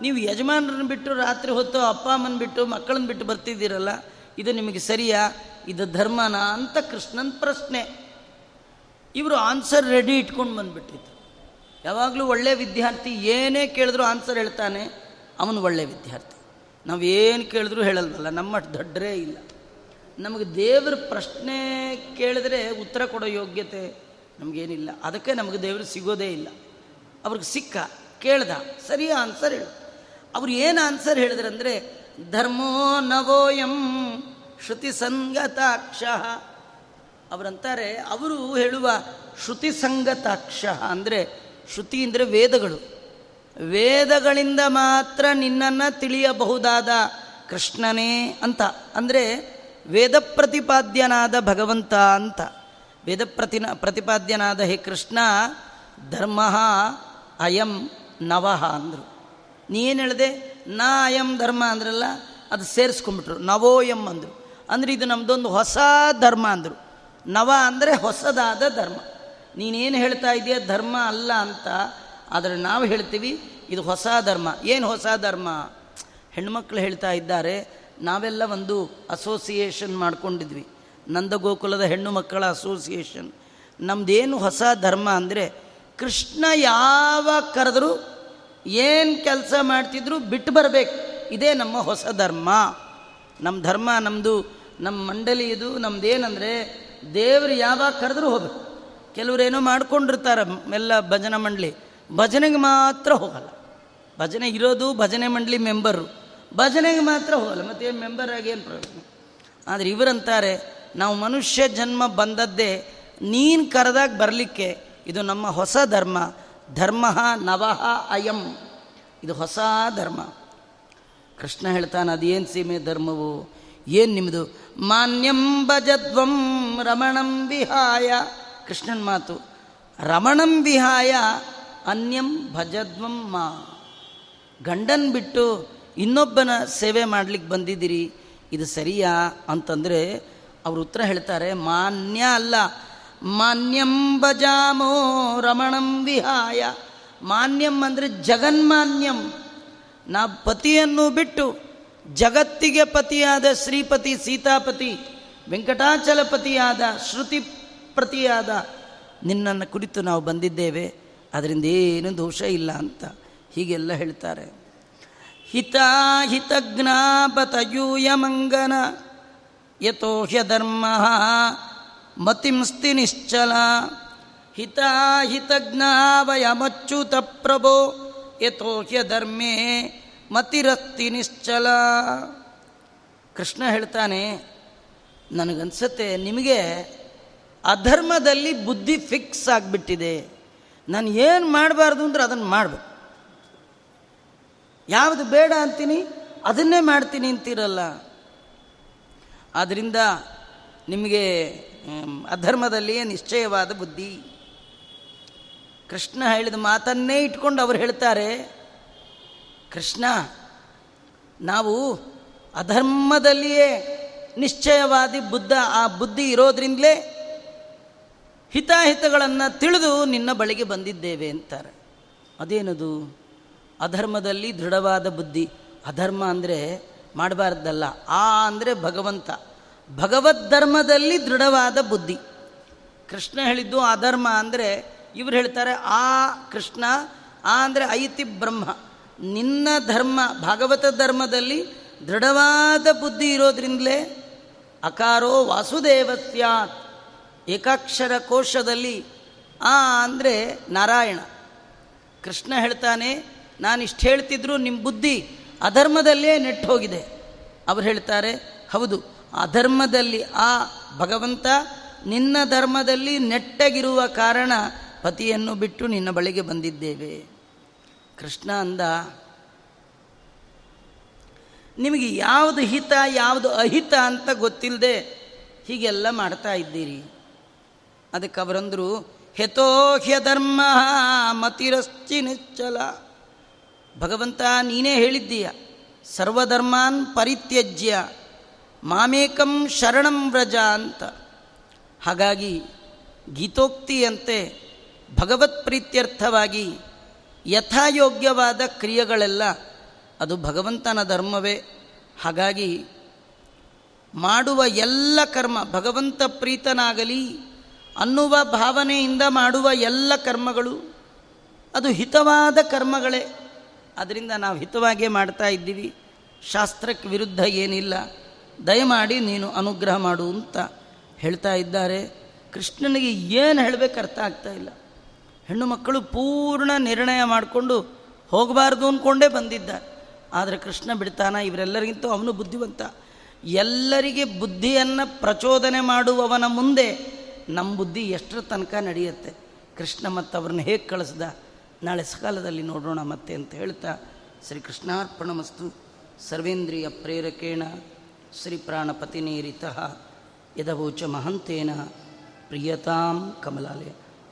ನೀವು ಯಜಮಾನರನ್ನ ಬಿಟ್ಟು ರಾತ್ರಿ ಹೊತ್ತು ಅಪ್ಪ ಅಮ್ಮನ ಬಿಟ್ಟು ಮಕ್ಕಳನ್ನ ಬಿಟ್ಟು ಬರ್ತಿದ್ದೀರಲ್ಲ? ಇದು ನಿಮಗೆ ಸರಿಯಾ? ಇದು ಧರ್ಮನಾ ಅಂತ ಕೃಷ್ಣನ ಪ್ರಶ್ನೆ. ಇವರು ಆನ್ಸರ್ ರೆಡಿ ಇಟ್ಕೊಂಡು ಬಂದುಬಿಟ್ಟಿತ್ತು ಯಾವಾಗಲೂ ಒಳ್ಳೆ ವಿದ್ಯಾರ್ಥಿ ಏನೇ ಕೇಳಿದ್ರು ಆನ್ಸರ್ ಹೇಳ್ತಾನೆ, ಅವನು ಒಳ್ಳೆ ವಿದ್ಯಾರ್ಥಿ. ನಾವು ಏನು ಕೇಳಿದ್ರು ಹೇಳಲ್ವಲ್ಲ ನಮ್ಮ ದೊಡ್ಡರೇ ಇಲ್ಲ. ನಮಗೆ ದೇವ್ರ ಪ್ರಶ್ನೆ ಕೇಳಿದ್ರೆ ಉತ್ತರ ಕೊಡೋ ಯೋಗ್ಯತೆ ನಮಗೇನಿಲ್ಲ. ಅದಕ್ಕೆ ನಮಗೆ ದೇವರು ಸಿಗೋದೇ ಇಲ್ಲ. ಅವ್ರಿಗೆ ಸಿಕ್ಕ, ಕೇಳ್ದ ಸರಿ ಆನ್ಸರ್ ಹೇಳು. ಅವ್ರು ಏನು ಆನ್ಸರ್ ಹೇಳಿದ್ರಂದರೆ, ಧರ್ಮೋ ನವೋಯಂ ಶ್ರುತಿ ಸಂಗತಾಕ್ಷ. ಅವರಂತಾರೆ, ಅವರು ಹೇಳುವ ಶ್ರುತಿ ಸಂಗತಾಕ್ಷ ಅಂದರೆ ಶ್ರುತಿ ಅಂದರೆ ವೇದಗಳು. ವೇದಗಳಿಂದ ಮಾತ್ರ ನಿನ್ನನ್ನು ತಿಳಿಯಬಹುದಾದ ಕೃಷ್ಣನೇ ಅಂತ. ಅಂದರೆ ವೇದ ಪ್ರತಿಪಾದ್ಯನಾದ ಭಗವಂತ ಅಂತ. ವೇದ ಪ್ರತಿನ, ಪ್ರತಿಪಾದ್ಯನಾದ ಹೇ ಕೃಷ್ಣ, ಧರ್ಮ ಅಯಂ ನವಃ ಅಂದರು. ನೀನು ಹೇಳಿದೆ? ನಾ ಅಯಂ ಧರ್ಮ ಅಂದ್ರಲ್ಲ, ಅದು ಸೇರಿಸ್ಕೊಂಡ್ಬಿಟ್ರು. ನವೋಯಂ ಅಂದರು. ಅಂದರೆ ಇದು ನಮ್ಮದೊಂದು ಹೊಸ ಧರ್ಮ ಅಂದರು. ನವ ಅಂದರೆ ಹೊಸದಾದ ಧರ್ಮ. ನೀನೇನು ಹೇಳ್ತಾ ಇದೆಯಾ ಧರ್ಮ ಅಲ್ಲ ಅಂತ. ಆದರೆ ನಾವು ಹೇಳ್ತೀವಿ, ಇದು ಹೊಸ ಧರ್ಮ. ಏನು ಹೊಸ ಧರ್ಮ? ಹೆಣ್ಮಕ್ಳು ಹೇಳ್ತಾ ಇದ್ದಾರೆ, ನಾವೆಲ್ಲ ಒಂದು ಅಸೋಸಿಯೇಷನ್ ಮಾಡ್ಕೊಂಡಿದ್ವಿ. ನಂದಗೋಕುಲದ ಹೆಣ್ಣು ಮಕ್ಕಳ ಅಸೋಸಿಯೇಷನ್ ನಮ್ಮದೇನು ಹೊಸ ಧರ್ಮ ಅಂದರೆ, ಕೃಷ್ಣ ಯಾವ ಕರೆದರೂ, ಏನು ಕೆಲಸ ಮಾಡ್ತಿದ್ರು ಬಿಟ್ಟು ಬರಬೇಕು. ಇದೇ ನಮ್ಮ ಹೊಸ ಧರ್ಮ. ನಮ್ಮ ಧರ್ಮ ನಮ್ಮದು ನಮ್ಮ ಮಂಡಳಿ ಇದು ನಮ್ಮದೇನಂದರೆ ದೇವರು ಯಾವಾಗ ಕರೆದ್ರೂ ಹೋಗಬೇಕು. ಕೆಲವರೇನೋ ಮಾಡ್ಕೊಂಡಿರ್ತಾರೆ, ಎಲ್ಲ ಭಜನಾ ಮಂಡಳಿ. ಭಜನೆಗೆ ಮಾತ್ರ ಹೋಗಲ್ಲ. ಭಜನೆ ಇರೋದು ಭಜನೆ ಮಂಡಳಿ ಮೆಂಬರು. ಭಜನೆಗೆ ಮಾತ್ರ ಹೋಗಲ್ಲ, ಮತ್ತು ಮೆಂಬರ್ ಆಗಿ ಏನು ಪ್ರಯೋಜನ? ಆದರೆ ಇವರಂತಾರೆ, ನಾವು ಮನುಷ್ಯ ಜನ್ಮ ಬಂದದ್ದೇ ನೀನು ಕರೆದಾಗ ಬರಲಿಕ್ಕೆ ಇದು ನಮ್ಮ ಹೊಸ ಧರ್ಮ. ಧರ್ಮ ನವಃ ಅಯಂ. ಇದು ಹೊಸ ಧರ್ಮ. ಕೃಷ್ಣ ಹೇಳ್ತಾನೆ, ಅದೇನು ಸೀಮೆ ಧರ್ಮವು? ಏನು ನಿಮ್ಮದು ಮಾನ್ಯಂ ಭಜತ್ವಂ ರಮಣಂ ವಿಹಾಯ. ಕೃಷ್ಣನ ಮಾತು, ರಮಣಂ ವಿಹಾಯ ಅನ್ಯಂ ಭಜದ್ವಂ ಮಾ. ಗಂಡನ್ ಬಿಟ್ಟು ಇನ್ನೊಬ್ಬನ ಸೇವೆ ಮಾಡ್ಲಿಕ್ಕೆ ಬಂದಿದ್ದೀರಿ, ಇದು ಸರಿಯಾ? ಅಂತಂದರೆ ಅವರು ಉತ್ತರ ಹೇಳ್ತಾರೆ, ಮಾನ್ಯ ಅಲ್ಲ, ಮಾನ್ಯಂ ಭಜಾಮೋ ರಮಣಂ ವಿಹಾಯ. ಮಾನ್ಯಂ ಅಂದರೆ ಜಗನ್ಮಾನ್ಯಂ. ನಾ ಪತಿಯನ್ನು ಬಿಟ್ಟು ಜಗತ್ತಿಗೆ ಪತಿಯಾದ ಶ್ರೀಪತಿ, ಸೀತಾಪತಿ, ವೆಂಕಟಾಚಲಪತಿಯಾದ ಶ್ರುತಿ ಪ್ರತಿಯಾದ ನಿನ್ನನ್ನು ಕುರಿತು ನಾವು ಬಂದಿದ್ದೇವೆ, ಅದರಿಂದ ಏನು ದೋಷ ಇಲ್ಲ ಅಂತ ಹೀಗೆಲ್ಲ ಹೇಳ್ತಾರೆ. ಹಿತಾಹಿತಜ್ಞಾಪತಯೂಯಮಂಗನ ಯಥೋಹ್ಯ ಹ್ಯಧರ್ಮ ಮತಿಂಸ್ತಿ ನಿಶ್ಚಲ. ಹಿತಾಹಿತಜ್ಞಾವಯಮಚ್ಯುತ ಪ್ರಭೋ ಯಥೋಹ್ಯ ಧರ್ಮೇ ಮತಿರಸ್ತಿ ನಿಶ್ಚಲ. ಕೃಷ್ಣ ಹೇಳ್ತಾನೆ, ನನಗನ್ಸತ್ತೆ ನಿಮಗೆ ಅಧರ್ಮದಲ್ಲಿ ಬುದ್ಧಿ ಫಿಕ್ಸ್ ಆಗಿಬಿಟ್ಟಿದೆ. ನಾನು ಏನು ಮಾಡಬಾರ್ದು ಅಂದ್ರೆ ಅದನ್ನು ಮಾಡಬೇಕು. ಯಾವುದು ಬೇಡ ಅಂತೀನಿ, ಅದನ್ನೇ ಮಾಡ್ತೀನಿ ಅಂತೀರಲ್ಲ. ಆದ್ದರಿಂದ ನಿಮಗೆ ಅಧರ್ಮದಲ್ಲಿಯೇ ನಿಶ್ಚಯವಾದ ಬುದ್ಧಿ. ಕೃಷ್ಣ ಹೇಳಿದ ಮಾತನ್ನೇ ಇಟ್ಕೊಂಡು ಅವರು ಹೇಳ್ತಾರೆ, ಕೃಷ್ಣ, ನಾವು ಅಧರ್ಮದಲ್ಲಿಯೇ ನಿಶ್ಚಯವಾದಿ ಬುದ್ಧ, ಆ ಬುದ್ಧಿ ಇರೋದ್ರಿಂದಲೇ ಹಿತಾಹಿತಗಳನ್ನು ತಿಳಿದು ನಿನ್ನ ಬಳಿಗೆ ಬಂದಿದ್ದೇವೆ ಅಂತಾರೆ. ಅದೇನದು? ಅಧರ್ಮದಲ್ಲಿ ದೃಢವಾದ ಬುದ್ಧಿ. ಅಧರ್ಮ ಅಂದರೆ ಮಾಡಬಾರ್ದಲ್ಲ. ಆ ಅಂದರೆ ಭಗವಂತ. ಭಗವದ್ ಧರ್ಮದಲ್ಲಿ ದೃಢವಾದ ಬುದ್ಧಿ. ಕೃಷ್ಣ ಹೇಳಿದ್ದು ಅಧರ್ಮ ಅಂದರೆ ಇವರು ಹೇಳ್ತಾರೆ ಆ ಕೃಷ್ಣ, ಆ ಅಂದರೆ ಐತಿ ಬ್ರಹ್ಮ. ನಿನ್ನ ಧರ್ಮ, ಭಾಗವತ ಧರ್ಮದಲ್ಲಿ ದೃಢವಾದ ಬುದ್ಧಿ ಇರೋದ್ರಿಂದಲೇ ಅಕಾರೋ ವಾಸುದೇವ ಸ್ಯಾತ್. ಏಕಾಕ್ಷರ ಕೋಶದಲ್ಲಿ, ಆ ಅಂದರೆ ನಾರಾಯಣ. ಕೃಷ್ಣ ಹೇಳ್ತಾನೆ, ನಾನು ಇಷ್ಟು ಹೇಳ್ತಿದ್ರು ನಿಮ್ಮ ಬುದ್ಧಿ ಅಧರ್ಮದಲ್ಲೇ ನೆಟ್ಟು ಹೋಗಿದೆ. ಅವ್ರು ಹೇಳ್ತಾರೆ, ಹೌದು, ಅಧರ್ಮದಲ್ಲಿ ಆ ಭಗವಂತ ನಿನ್ನ ಧರ್ಮದಲ್ಲಿ ನೆಟ್ಟಗಿರುವ ಕಾರಣ ಪತಿಯನ್ನು ಬಿಟ್ಟು ನಿನ್ನ ಬಳಿಗೆ ಬಂದಿದ್ದೇವೆ. ಕೃಷ್ಣ ಅಂದ, ನಿಮಗೆ ಯಾವುದು ಹಿತ, ಯಾವುದು ಅಹಿತ ಅಂತ ಗೊತ್ತಿಲ್ಲದೆ ಹೀಗೆಲ್ಲ ಮಾಡ್ತಾ ಇದ್ದೀರಿ. ಅದಕ್ಕೆ ಅವರಂದರು, ಹೆತೋ ಹ್ಯಧರ್ಮ ಮತಿರಶ್ಚಿ ನಿಶ್ಚಲ. ಭಗವಂತ, ನೀನೇ ಹೇಳಿದ್ದೀಯ, ಸರ್ವಧರ್ಮಾನ್ ಪರಿತ್ಯಜ್ಯ, ಮಾಮೇಕಂ ಶರಣಂ ವ್ರಜ ಅಂತ. ಹಾಗಾಗಿ, ಗೀತೋಕ್ತಿಯಂತೆ ಭಗವತ್ ಪ್ರೀತ್ಯರ್ಥವಾಗಿ ಯಥಾಯೋಗ್ಯವಾದ ಕ್ರಿಯೆಗಳೆಲ್ಲ, ಅದು ಭಗವಂತನ ಧರ್ಮವೇ. ಹಾಗಾಗಿ, ಮಾಡುವ ಎಲ್ಲ ಕರ್ಮ ಭಗವಂತ ಪ್ರೀತನಾಗಲಿ ಅನ್ನುವ ಭಾವನೆಯಿಂದ ಮಾಡುವ ಎಲ್ಲ ಕರ್ಮಗಳು ಅದು ಹಿತವಾದ ಕರ್ಮಗಳೇ. ಅದರಿಂದ ನಾವು ಹಿತವಾಗೇ ಮಾಡ್ತಾ ಇದ್ದೀವಿ. ಶಾಸ್ತ್ರಕ್ಕೆ ವಿರುದ್ಧ ಏನಿಲ್ಲ. ದಯಮಾಡಿ ನೀನು ಅನುಗ್ರಹ ಮಾಡು ಅಂತ ಹೇಳ್ತಾ ಇದ್ದಾರೆ. ಕೃಷ್ಣನಿಗೆ ಏನು ಹೇಳಬೇಕು ಅರ್ಥ ಆಗ್ತಾ ಇಲ್ಲ. ಹೆಣ್ಣು ಮಕ್ಕಳು ಪೂರ್ಣ ನಿರ್ಣಯ ಮಾಡಿಕೊಂಡು ಹೋಗಬಾರ್ದು ಅಂದ್ಕೊಂಡೇ ಬಂದಿದ್ದ ಆದರೆ ಕೃಷ್ಣ ಬಿಡ್ತಾನ, ಇವರೆಲ್ಲರಿಗಿಂತ ಅವನು ಬುದ್ಧಿವಂತ. ಎಲ್ಲರಿಗೆ ಬುದ್ಧಿಯನ್ನು ಪ್ರಚೋದನೆ ಮಾಡುವವನ ಮುಂದೆ ನಮ್ಮ ಬುದ್ಧಿ ಎಷ್ಟರ ತನಕ ನಡೆಯುತ್ತೆ? ಕೃಷ್ಣ ಮತ್ತು ಅವ್ರನ್ನ ಹೇಗೆ ಕಳಿಸ್ದ? ನಾಳೆ ಸಕಾಲದಲ್ಲಿ ನೋಡೋಣ ಮತ್ತೆ ಅಂತ ಹೇಳ್ತಾ, ಶ್ರೀ ಕೃಷ್ಣಾರ್ಪಣಮಸ್ತು, ಸರ್ವೇಂದ್ರಿಯ ಪ್ರೇರಕೇಣ, ಶ್ರೀ ಪ್ರಾಣಪತಿನೇರಿತ ಯದವೋಚ ಮಹಂತೇನ, ಪ್ರಿಯತಾಂ ಕಮಲಾಲಯ.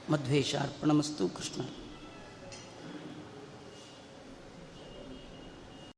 ಮಧ್ವೇಷಾರ್ಪಣಮಸ್ತು ಕೃಷ್ಣ.